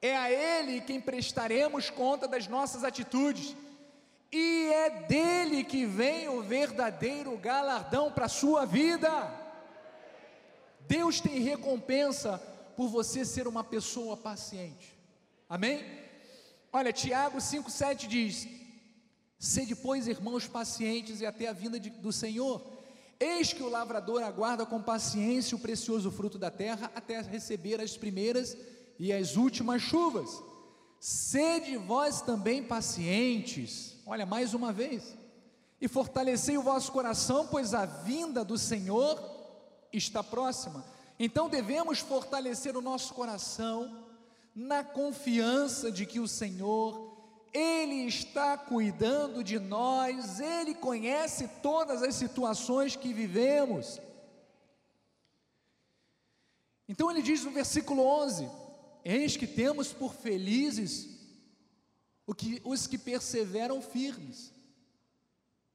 É a Ele quem prestaremos conta das nossas atitudes, e é dele que vem o verdadeiro galardão para a sua vida. Deus tem recompensa por você ser uma pessoa paciente. Amém? Olha, Tiago 5,7 diz: Sede, pois, irmãos pacientes e até a vinda de, do Senhor. Eis que o lavrador aguarda com paciência o precioso fruto da terra até receber as primeiras e as últimas chuvas. Sede vós também pacientes, olha, mais uma vez, e fortalecei o vosso coração, pois a vinda do Senhor está próxima. Então devemos fortalecer o nosso coração na confiança de que o Senhor, Ele está cuidando de nós, Ele conhece todas as situações que vivemos. Então ele diz no versículo 11: Eis que temos por felizes os que perseveram firmes.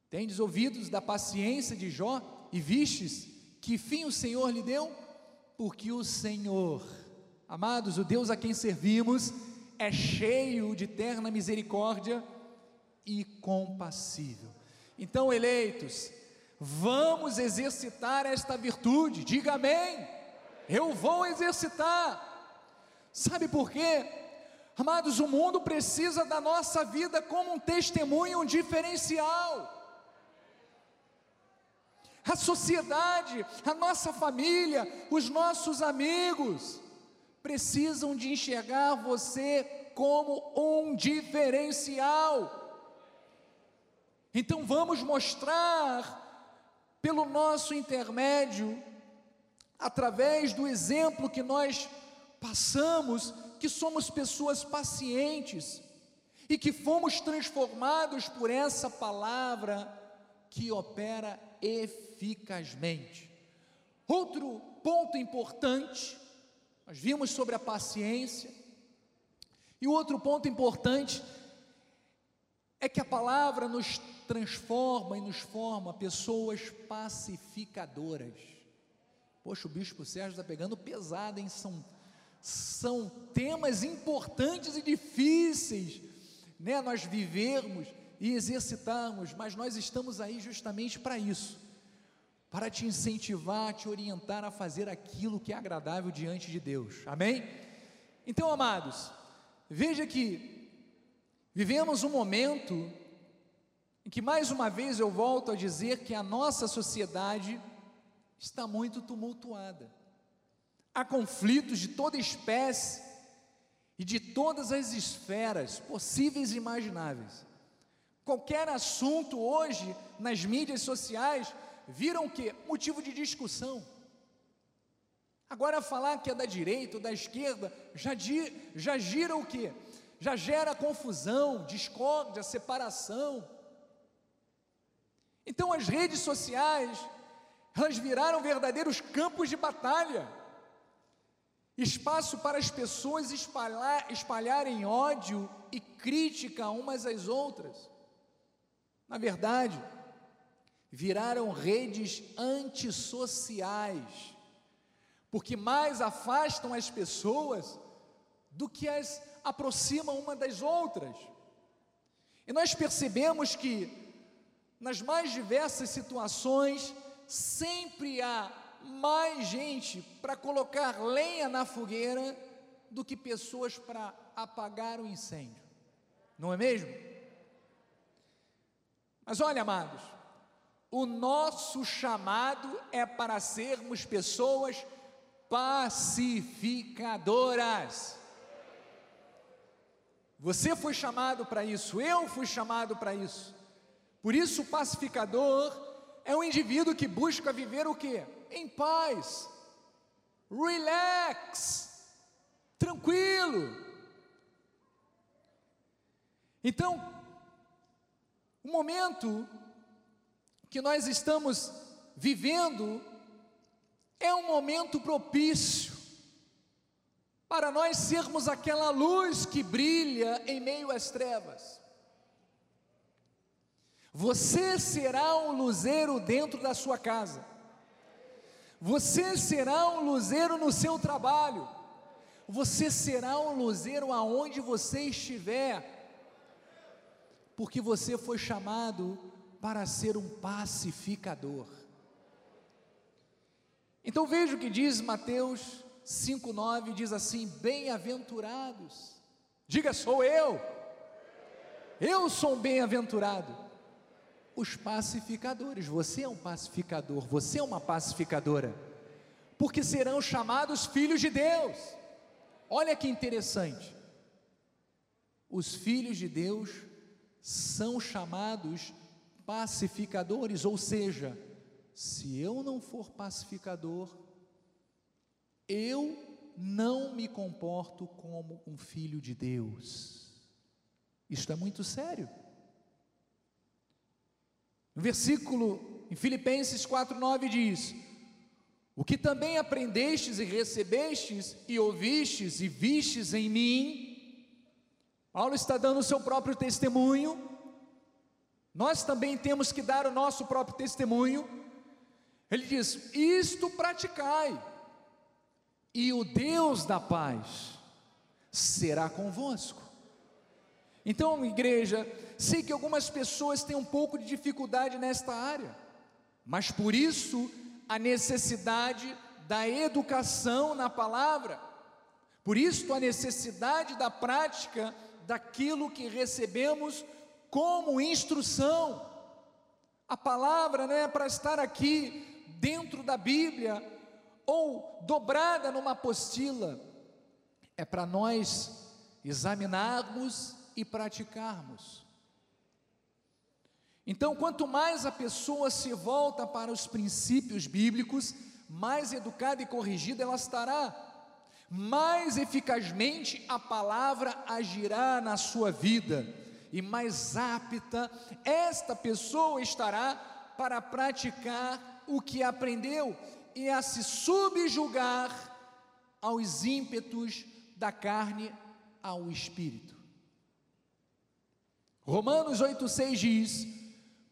Tendes ouvidos da paciência de Jó e vistes que fim o Senhor lhe deu? Porque o Senhor, amados, o Deus a quem servimos, é cheio de terna misericórdia e compassível. Então, eleitos, vamos exercitar esta virtude, diga amém. Eu vou exercitar. Sabe por quê? Amados, o mundo precisa da nossa vida como um testemunho, um diferencial. A sociedade, a nossa família, os nossos amigos precisam de enxergar você como um diferencial. Então vamos mostrar pelo nosso intermédio, através do exemplo que nós passamos, que somos pessoas pacientes e que fomos transformados por essa palavra que opera eficazmente. Outro ponto importante, nós vimos sobre a paciência, e o outro ponto importante é que a palavra nos transforma e nos forma pessoas pacificadoras. Poxa, o bispo Sérgio está pegando pesado, hein? São, são temas importantes e difíceis, né? Nós vivermos e exercitarmos, mas nós estamos aí justamente para isso, para te incentivar, te orientar a fazer aquilo que é agradável diante de Deus. Amém? Então, amados, veja que vivemos um momento em que mais uma vez eu volto a dizer que a nossa sociedade está muito tumultuada. Há conflitos de toda espécie e de todas as esferas possíveis e imagináveis. Qualquer assunto hoje nas mídias sociais viram o que? Motivo de discussão. Agora falar que é da direita ou da esquerda já, já gira o que? Já gera confusão, discórdia, separação. Então as redes sociais, elas viraram verdadeiros campos de batalha, espaço para as pessoas espalhar, espalharem ódio e crítica umas às outras. Na verdade, viraram redes antissociais, porque mais afastam as pessoas do que as aproximam uma das outras. E nós percebemos que nas mais diversas situações, sempre há mais gente para colocar lenha na fogueira do que pessoas para apagar o incêndio. Não é mesmo? Mas olha, amados, o nosso chamado é para sermos pessoas pacificadoras. Você foi chamado para isso, eu fui chamado para isso. Por isso, o pacificador é um indivíduo que busca viver o que? Em paz, relax, tranquilo. Então, o momento que nós estamos vivendo é um momento propício para nós sermos aquela luz que brilha em meio às trevas. Você será um luzeiro dentro da sua casa. Você será um luzeiro no seu trabalho. Você será um luzeiro aonde você estiver. Porque você foi chamado para ser um pacificador. Então veja o que diz Mateus 5:9, diz assim: Bem-aventurados. Diga, sou eu. Eu sou um bem-aventurado os pacificadores. Você é um pacificador, você é uma pacificadora, porque serão chamados filhos de Deus. Olha que interessante. Os filhos de Deus são chamados pacificadores, ou seja, se eu não for pacificador, eu não me comporto como um filho de Deus. Isto é muito sério. No versículo em Filipenses 4:9 diz: O que também aprendestes e recebestes e ouvistes e vistes em mim, Paulo está dando o seu próprio testemunho, nós também temos que dar o nosso próprio testemunho. Ele diz: Isto praticai, e o Deus da paz será convosco. Então, igreja, sei que algumas pessoas têm um pouco de dificuldade nesta área, mas por isso a necessidade da educação na palavra, por isso a necessidade da prática daquilo que recebemos como instrução. A palavra não é para estar aqui dentro da Bíblia ou dobrada numa apostila, é para nós examinarmos e praticarmos. Então, quanto mais a pessoa se volta para os princípios bíblicos, mais educada e corrigida ela estará, mais eficazmente a palavra agirá na sua vida e mais apta esta pessoa estará para praticar o que aprendeu e a se subjugar aos ímpetos da carne ao espírito. Romanos 8,6 diz: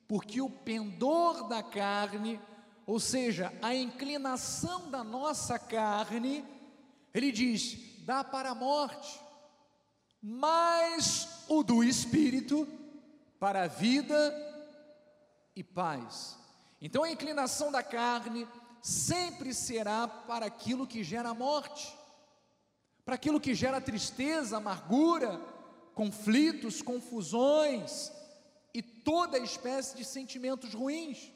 Porque o pendor da carne, ou seja, a inclinação da nossa carne, ele diz, dá para a morte, mas o do espírito para a vida e paz. Então a inclinação da carne sempre será para aquilo que gera morte, para aquilo que gera tristeza, amargura, conflitos, confusões e toda espécie de sentimentos ruins.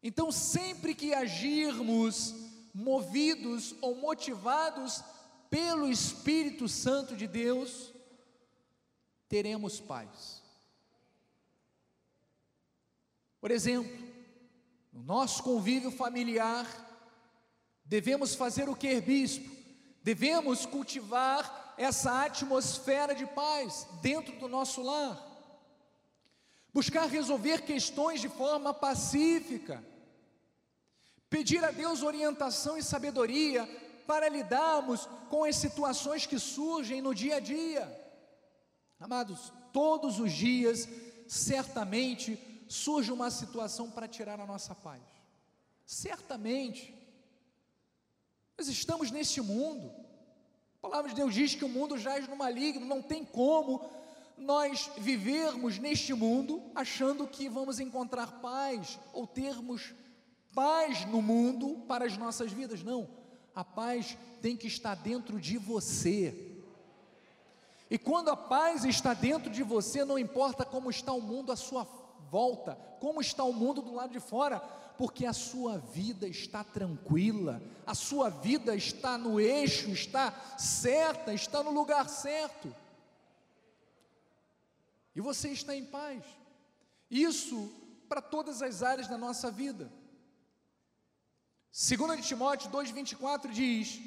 Então, sempre que agirmos movidos ou motivados pelo Espírito Santo de Deus, teremos paz. Por exemplo, no nosso convívio familiar, devemos fazer o que, bispo? Devemos cultivar essa atmosfera de paz dentro do nosso lar. Buscar resolver questões de forma pacífica. Pedir a Deus orientação e sabedoria para lidarmos com as situações que surgem no dia a dia. Amados, todos os dias, certamente, surge uma situação para tirar a nossa paz. Certamente. Nós estamos neste mundo. A palavra de Deus diz que o mundo jaz no maligno, não tem como nós vivermos neste mundo achando que vamos encontrar paz ou termos paz no mundo para as nossas vidas. Não. A paz tem que estar dentro de você. E quando a paz está dentro de você, não importa como está o mundo à sua volta, como está o mundo do lado de fora, porque a sua vida está tranquila, a sua vida está no eixo, está certa, está no lugar certo. E você está em paz. Isso para todas as áreas da nossa vida. 2 Timóteo 2,24 diz: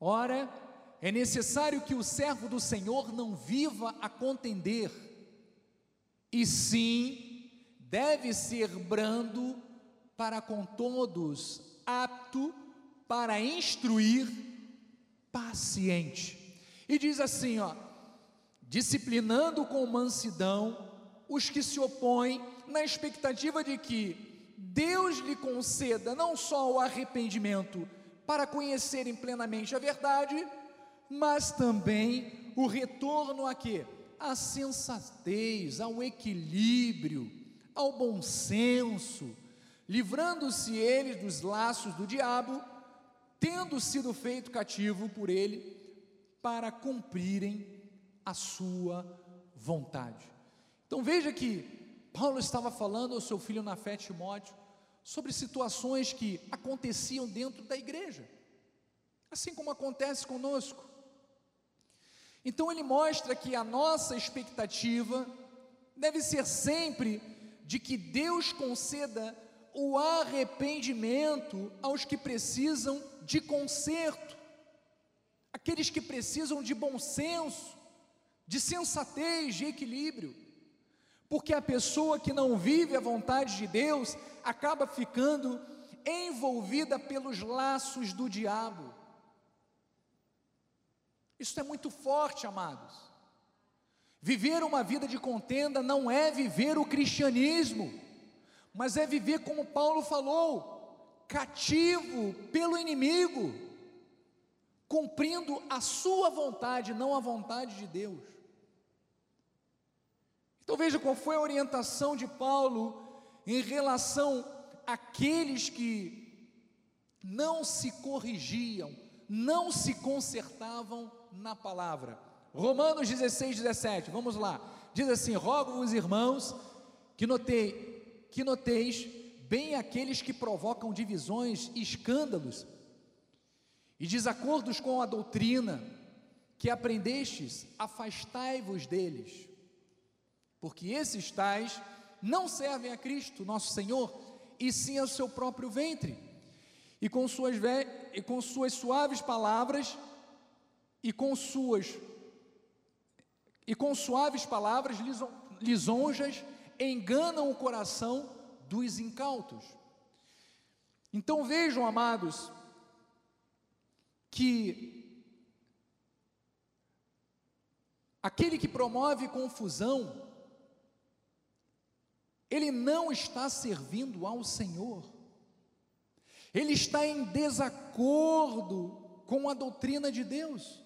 Ora, é necessário que o servo do Senhor não viva a contender, e sim deve ser brando para com todos, apto para instruir, paciente. E diz assim, ó: disciplinando com mansidão os que se opõem, na expectativa de que Deus lhe conceda não só o arrependimento para conhecerem plenamente a verdade, mas também o retorno a quê? À sensatez, ao equilíbrio, ao bom senso, livrando-se eles dos laços do diabo, tendo sido feito cativo por ele, para cumprirem a sua vontade. Então veja que Paulo estava falando ao seu filho na fé Timóteo sobre situações que aconteciam dentro da igreja, assim como acontece conosco. Então ele mostra que a nossa expectativa deve ser sempre de que Deus conceda o arrependimento aos que precisam de conserto, aqueles que precisam de bom senso, de sensatez, de equilíbrio, porque a pessoa que não vive a vontade de Deus acaba ficando envolvida pelos laços do diabo. Isso é muito forte, amados. Viver uma vida de contenda não é viver o cristianismo, mas é viver como Paulo falou, cativo pelo inimigo, cumprindo a sua vontade, não a vontade de Deus. Então veja qual foi a orientação de Paulo em relação àqueles que não se corrigiam, não se consertavam na palavra. Romanos 16, 17, vamos lá. Diz assim: Rogo-vos, irmãos, que notei, que noteis bem aqueles que provocam divisões e escândalos e desacordos com a doutrina que aprendestes, afastai-vos deles, porque esses tais não servem a Cristo, nosso Senhor, e sim ao seu próprio ventre, e com suas, e com suas suaves palavras e com suas e com suaves palavras lisonjas enganam o coração dos incautos. Então vejam, amados, que aquele que promove confusão, ele não está servindo ao Senhor, ele está em desacordo com a doutrina de Deus.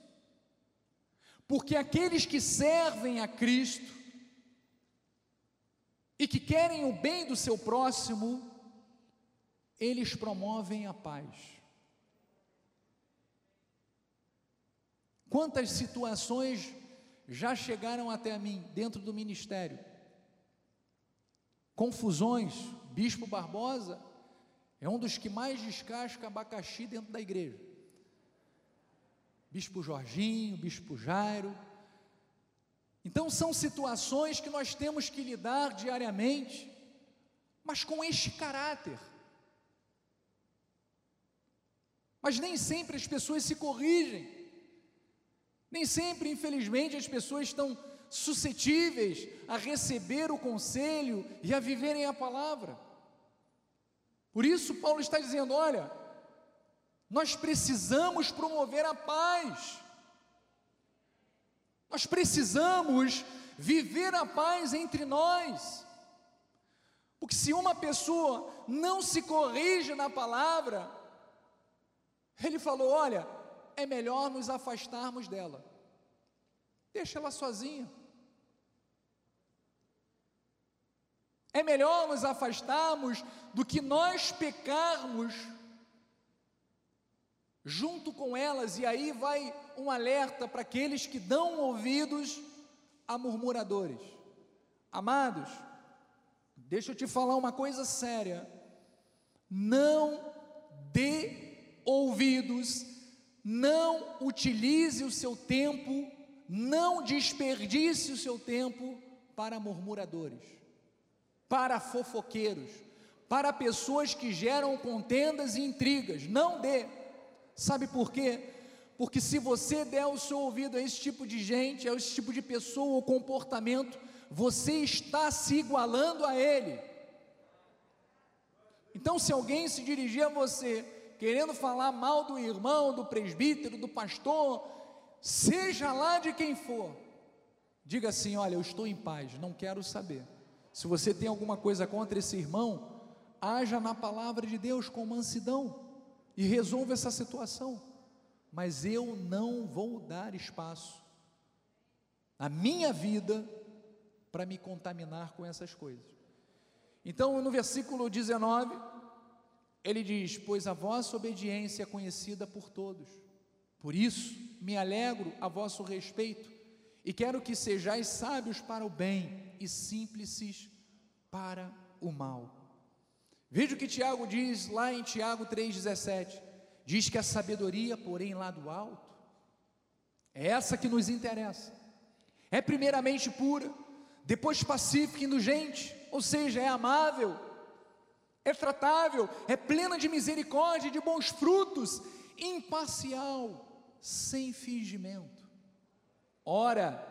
Porque aqueles que servem a Cristo e que querem o bem do seu próximo, eles promovem a paz. Quantas situações já chegaram até mim dentro do ministério? Confusões, Bispo Barbosa é um dos que mais descasca abacaxi dentro da igreja. Bispo Jorginho, Bispo Jairo. Então são situações que nós temos que lidar diariamente, mas com este caráter. Mas nem sempre as pessoas se corrigem. Nem sempre, infelizmente, as pessoas estão suscetíveis a receber o conselho e a viverem a palavra. Por isso, Paulo está dizendo: olha, nós precisamos promover a paz. Nós precisamos viver a paz entre nós. Porque se uma pessoa não se corrige na palavra, ele falou: olha, é melhor nos afastarmos dela. Deixa ela sozinha. É melhor nos afastarmos do que nós pecarmos junto com elas, e aí vai um alerta para aqueles que dão ouvidos a murmuradores. Amados, deixa eu te falar uma coisa séria. Não dê ouvidos, não utilize o seu tempo, não desperdice o seu tempo para murmuradores, para fofoqueiros, para pessoas que geram contendas e intrigas. Não dê. Sabe por quê? Porque se você der o seu ouvido a esse tipo de gente, a esse tipo de pessoa ou comportamento, você está se igualando a ele. Então, se alguém se dirigir a você, querendo falar mal do irmão, do presbítero, do pastor, seja lá de quem for, diga assim: Olha, eu estou em paz, não quero saber. Se você tem alguma coisa contra esse irmão, haja na palavra de Deus com mansidão e resolva essa situação, mas eu não vou dar espaço na minha vida para me contaminar com essas coisas. Então, no versículo 19, ele diz: Pois a vossa obediência é conhecida por todos, por isso me alegro a vosso respeito, e quero que sejais sábios para o bem e simples para o mal. Veja o que Tiago diz lá em Tiago 3,17: diz que a sabedoria, porém, lá do alto, é essa que nos interessa, é primeiramente pura, depois pacífica e indulgente, ou seja, é amável, é tratável, é plena de misericórdia, de bons frutos, imparcial, sem fingimento. Ora,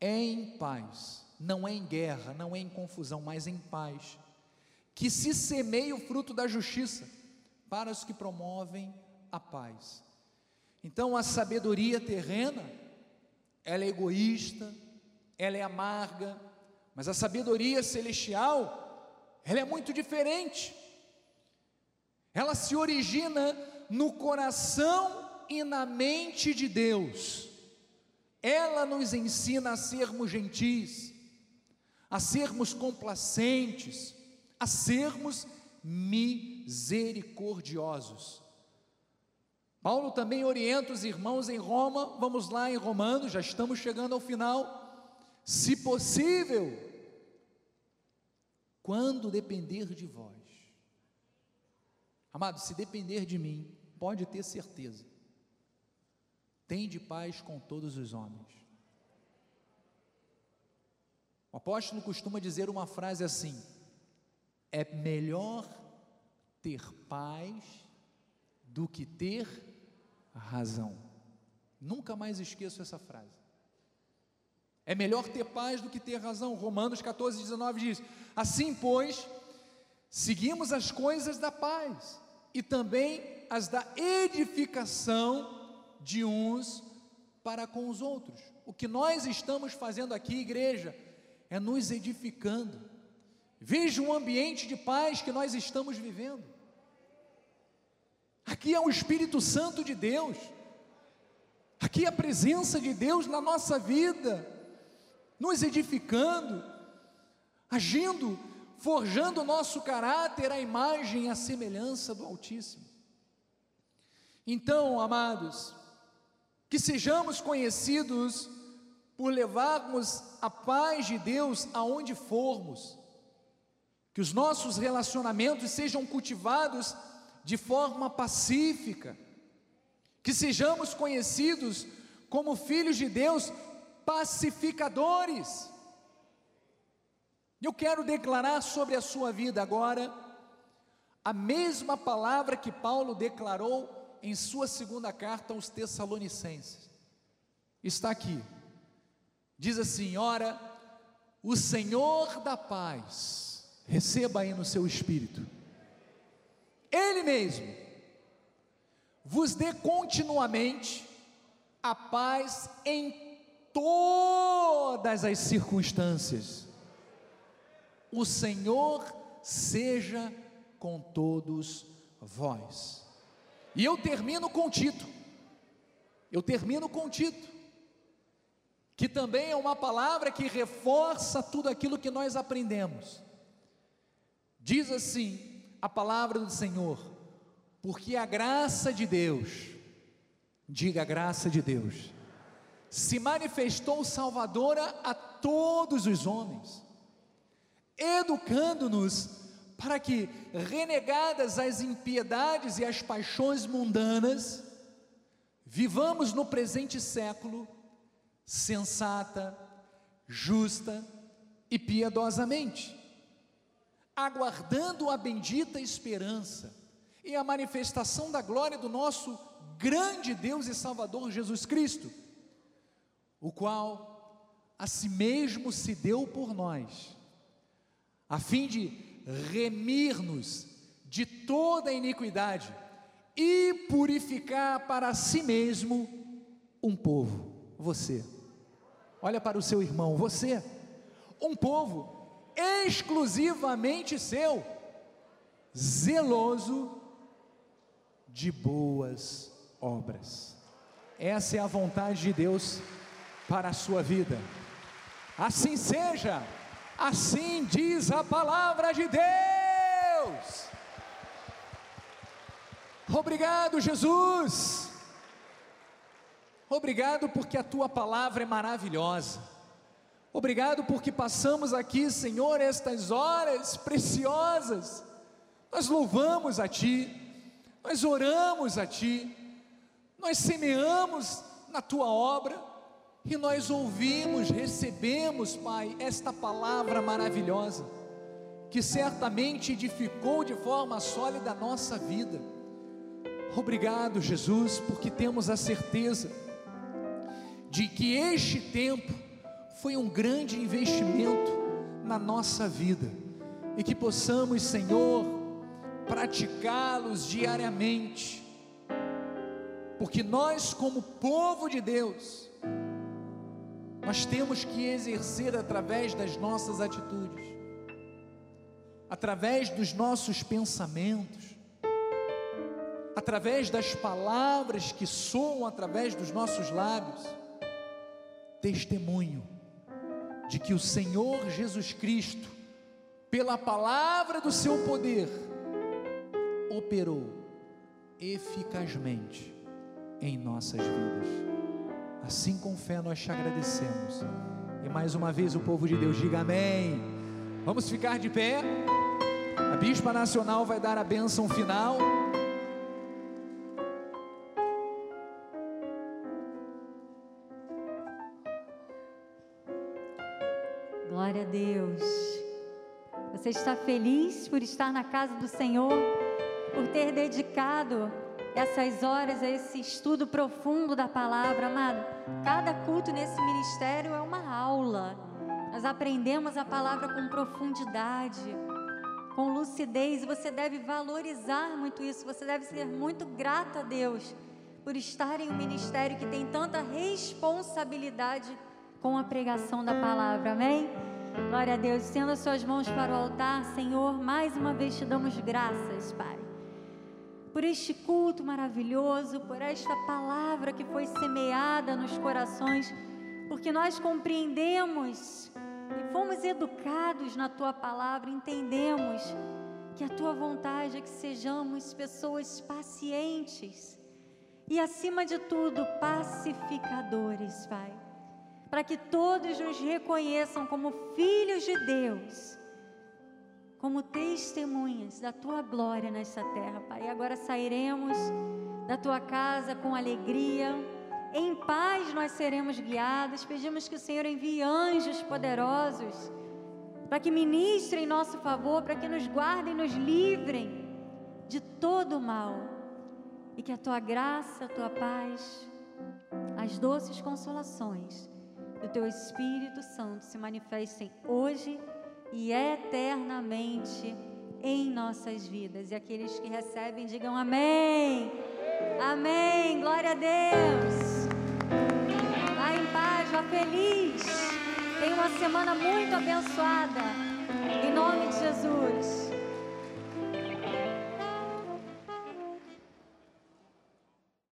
é em paz, não é em guerra, não é em confusão, mas em paz que se semeie o fruto da justiça para os que promovem a paz. Então a sabedoria terrena, ela é egoísta, ela é amarga, mas a sabedoria celestial, ela é muito diferente. Ela se origina no coração e na mente de Deus. Ela nos ensina a sermos gentis, a sermos complacentes, a sermos misericordiosos. Paulo também orienta os irmãos em Roma, vamos lá em Romanos, já estamos chegando ao final. Se possível, quando depender de vós. Amado, se depender de mim, pode ter certeza, tem de paz com todos os homens. O apóstolo costuma dizer uma frase assim: é melhor ter paz do que ter razão. Nunca mais esqueço essa frase. É melhor ter paz do que ter razão. Romanos 14, 19 diz: Assim, pois, seguimos as coisas da paz e também as da edificação de uns para com os outros. O que nós estamos fazendo aqui, igreja, é nos edificando. Veja o ambiente de paz que nós estamos vivendo. Aqui é o Espírito Santo de Deus. Aqui é a presença de Deus na nossa vida, nos edificando, agindo, forjando o nosso caráter à imagem e à semelhança do Altíssimo. Então, amados, que sejamos conhecidos por levarmos a paz de Deus aonde formos, que os nossos relacionamentos sejam cultivados de forma pacífica, que sejamos conhecidos como filhos de Deus pacificadores. Eu quero declarar sobre a sua vida agora a mesma palavra que Paulo declarou em sua segunda carta aos Tessalonicenses. Está aqui. Diz assim: Ora, o Senhor da paz, receba aí no seu espírito ele mesmo vos dê continuamente a paz em todas as circunstâncias. O Senhor seja com todos vós. E eu termino com Tito. Eu termino com Tito, que também é uma palavra que reforça tudo aquilo que nós aprendemos. Diz assim: a palavra do Senhor, porque a graça de Deus, diga a graça de Deus, se manifestou salvadora a todos os homens, educando-nos para que, renegadas as impiedades e as paixões mundanas, vivamos no presente século sensata, justa e piedosamente aguardando a bendita esperança e a manifestação da glória do nosso grande Deus e Salvador Jesus Cristo, o qual a si mesmo se deu por nós, a fim de remir-nos de toda iniquidade e purificar para si mesmo um povo, você. Olha para o seu irmão, você, um povo exclusivamente seu, zeloso de boas obras. Essa é a vontade de Deus para a sua vida. Assim seja, assim diz a palavra de Deus. Obrigado, Jesus. Obrigado porque a tua palavra é maravilhosa. Obrigado porque passamos aqui, Senhor, estas horas preciosas. Nós louvamos a Ti, nós oramos a Ti, nós semeamos na Tua obra e nós ouvimos, recebemos, Pai, esta palavra maravilhosa que certamente edificou de forma sólida a nossa vida. Obrigado, Jesus, porque temos a certeza de que este tempo foi um grande investimento na nossa vida. e que possamos, Senhor, praticá-los diariamente, porque nós, como povo de Deus, nós temos que exercer através das nossas atitudes, através dos nossos pensamentos, através das palavras que soam através dos nossos lábios, testemunho de que o Senhor Jesus Cristo, pela palavra do seu poder, operou eficazmente em nossas vidas. Assim com fé nós te agradecemos. E mais uma vez o povo de Deus diga amém. Vamos ficar de pé. A Bispa Nacional vai dar a bênção final. Glória a Deus. Você está feliz por estar na casa do Senhor, por ter dedicado essas horas a esse estudo profundo da palavra, amado? Cada culto nesse ministério é uma aula. Nós aprendemos a palavra com profundidade, com lucidez, e você deve valorizar muito isso. Você deve ser muito grato a Deus por estar em um ministério que tem tanta responsabilidade com a pregação da palavra. Amém? Glória a Deus. Estenda suas mãos para o altar, Senhor. Mais uma vez te damos graças, Pai. Por este culto maravilhoso, por esta palavra que foi semeada nos corações, porque nós compreendemos e fomos educados na tua palavra, entendemos que a tua vontade é que sejamos pessoas pacientes e, acima de tudo, pacificadores, Pai para que todos nos reconheçam como filhos de Deus, como testemunhas da tua glória nesta terra, Pai. E agora sairemos da tua casa com alegria, em paz nós seremos guiados. Pedimos que o Senhor envie anjos poderosos para que ministrem em nosso favor, para que nos guardem, nos livrem de todo o mal. E que a tua graça, a tua paz, as doces consolações do teu Espírito Santo se manifestem hoje e eternamente em nossas vidas. E aqueles que recebem, digam amém. Amém. Glória a Deus. Vá em paz, vá feliz. Tenha uma semana muito abençoada. Em nome de Jesus.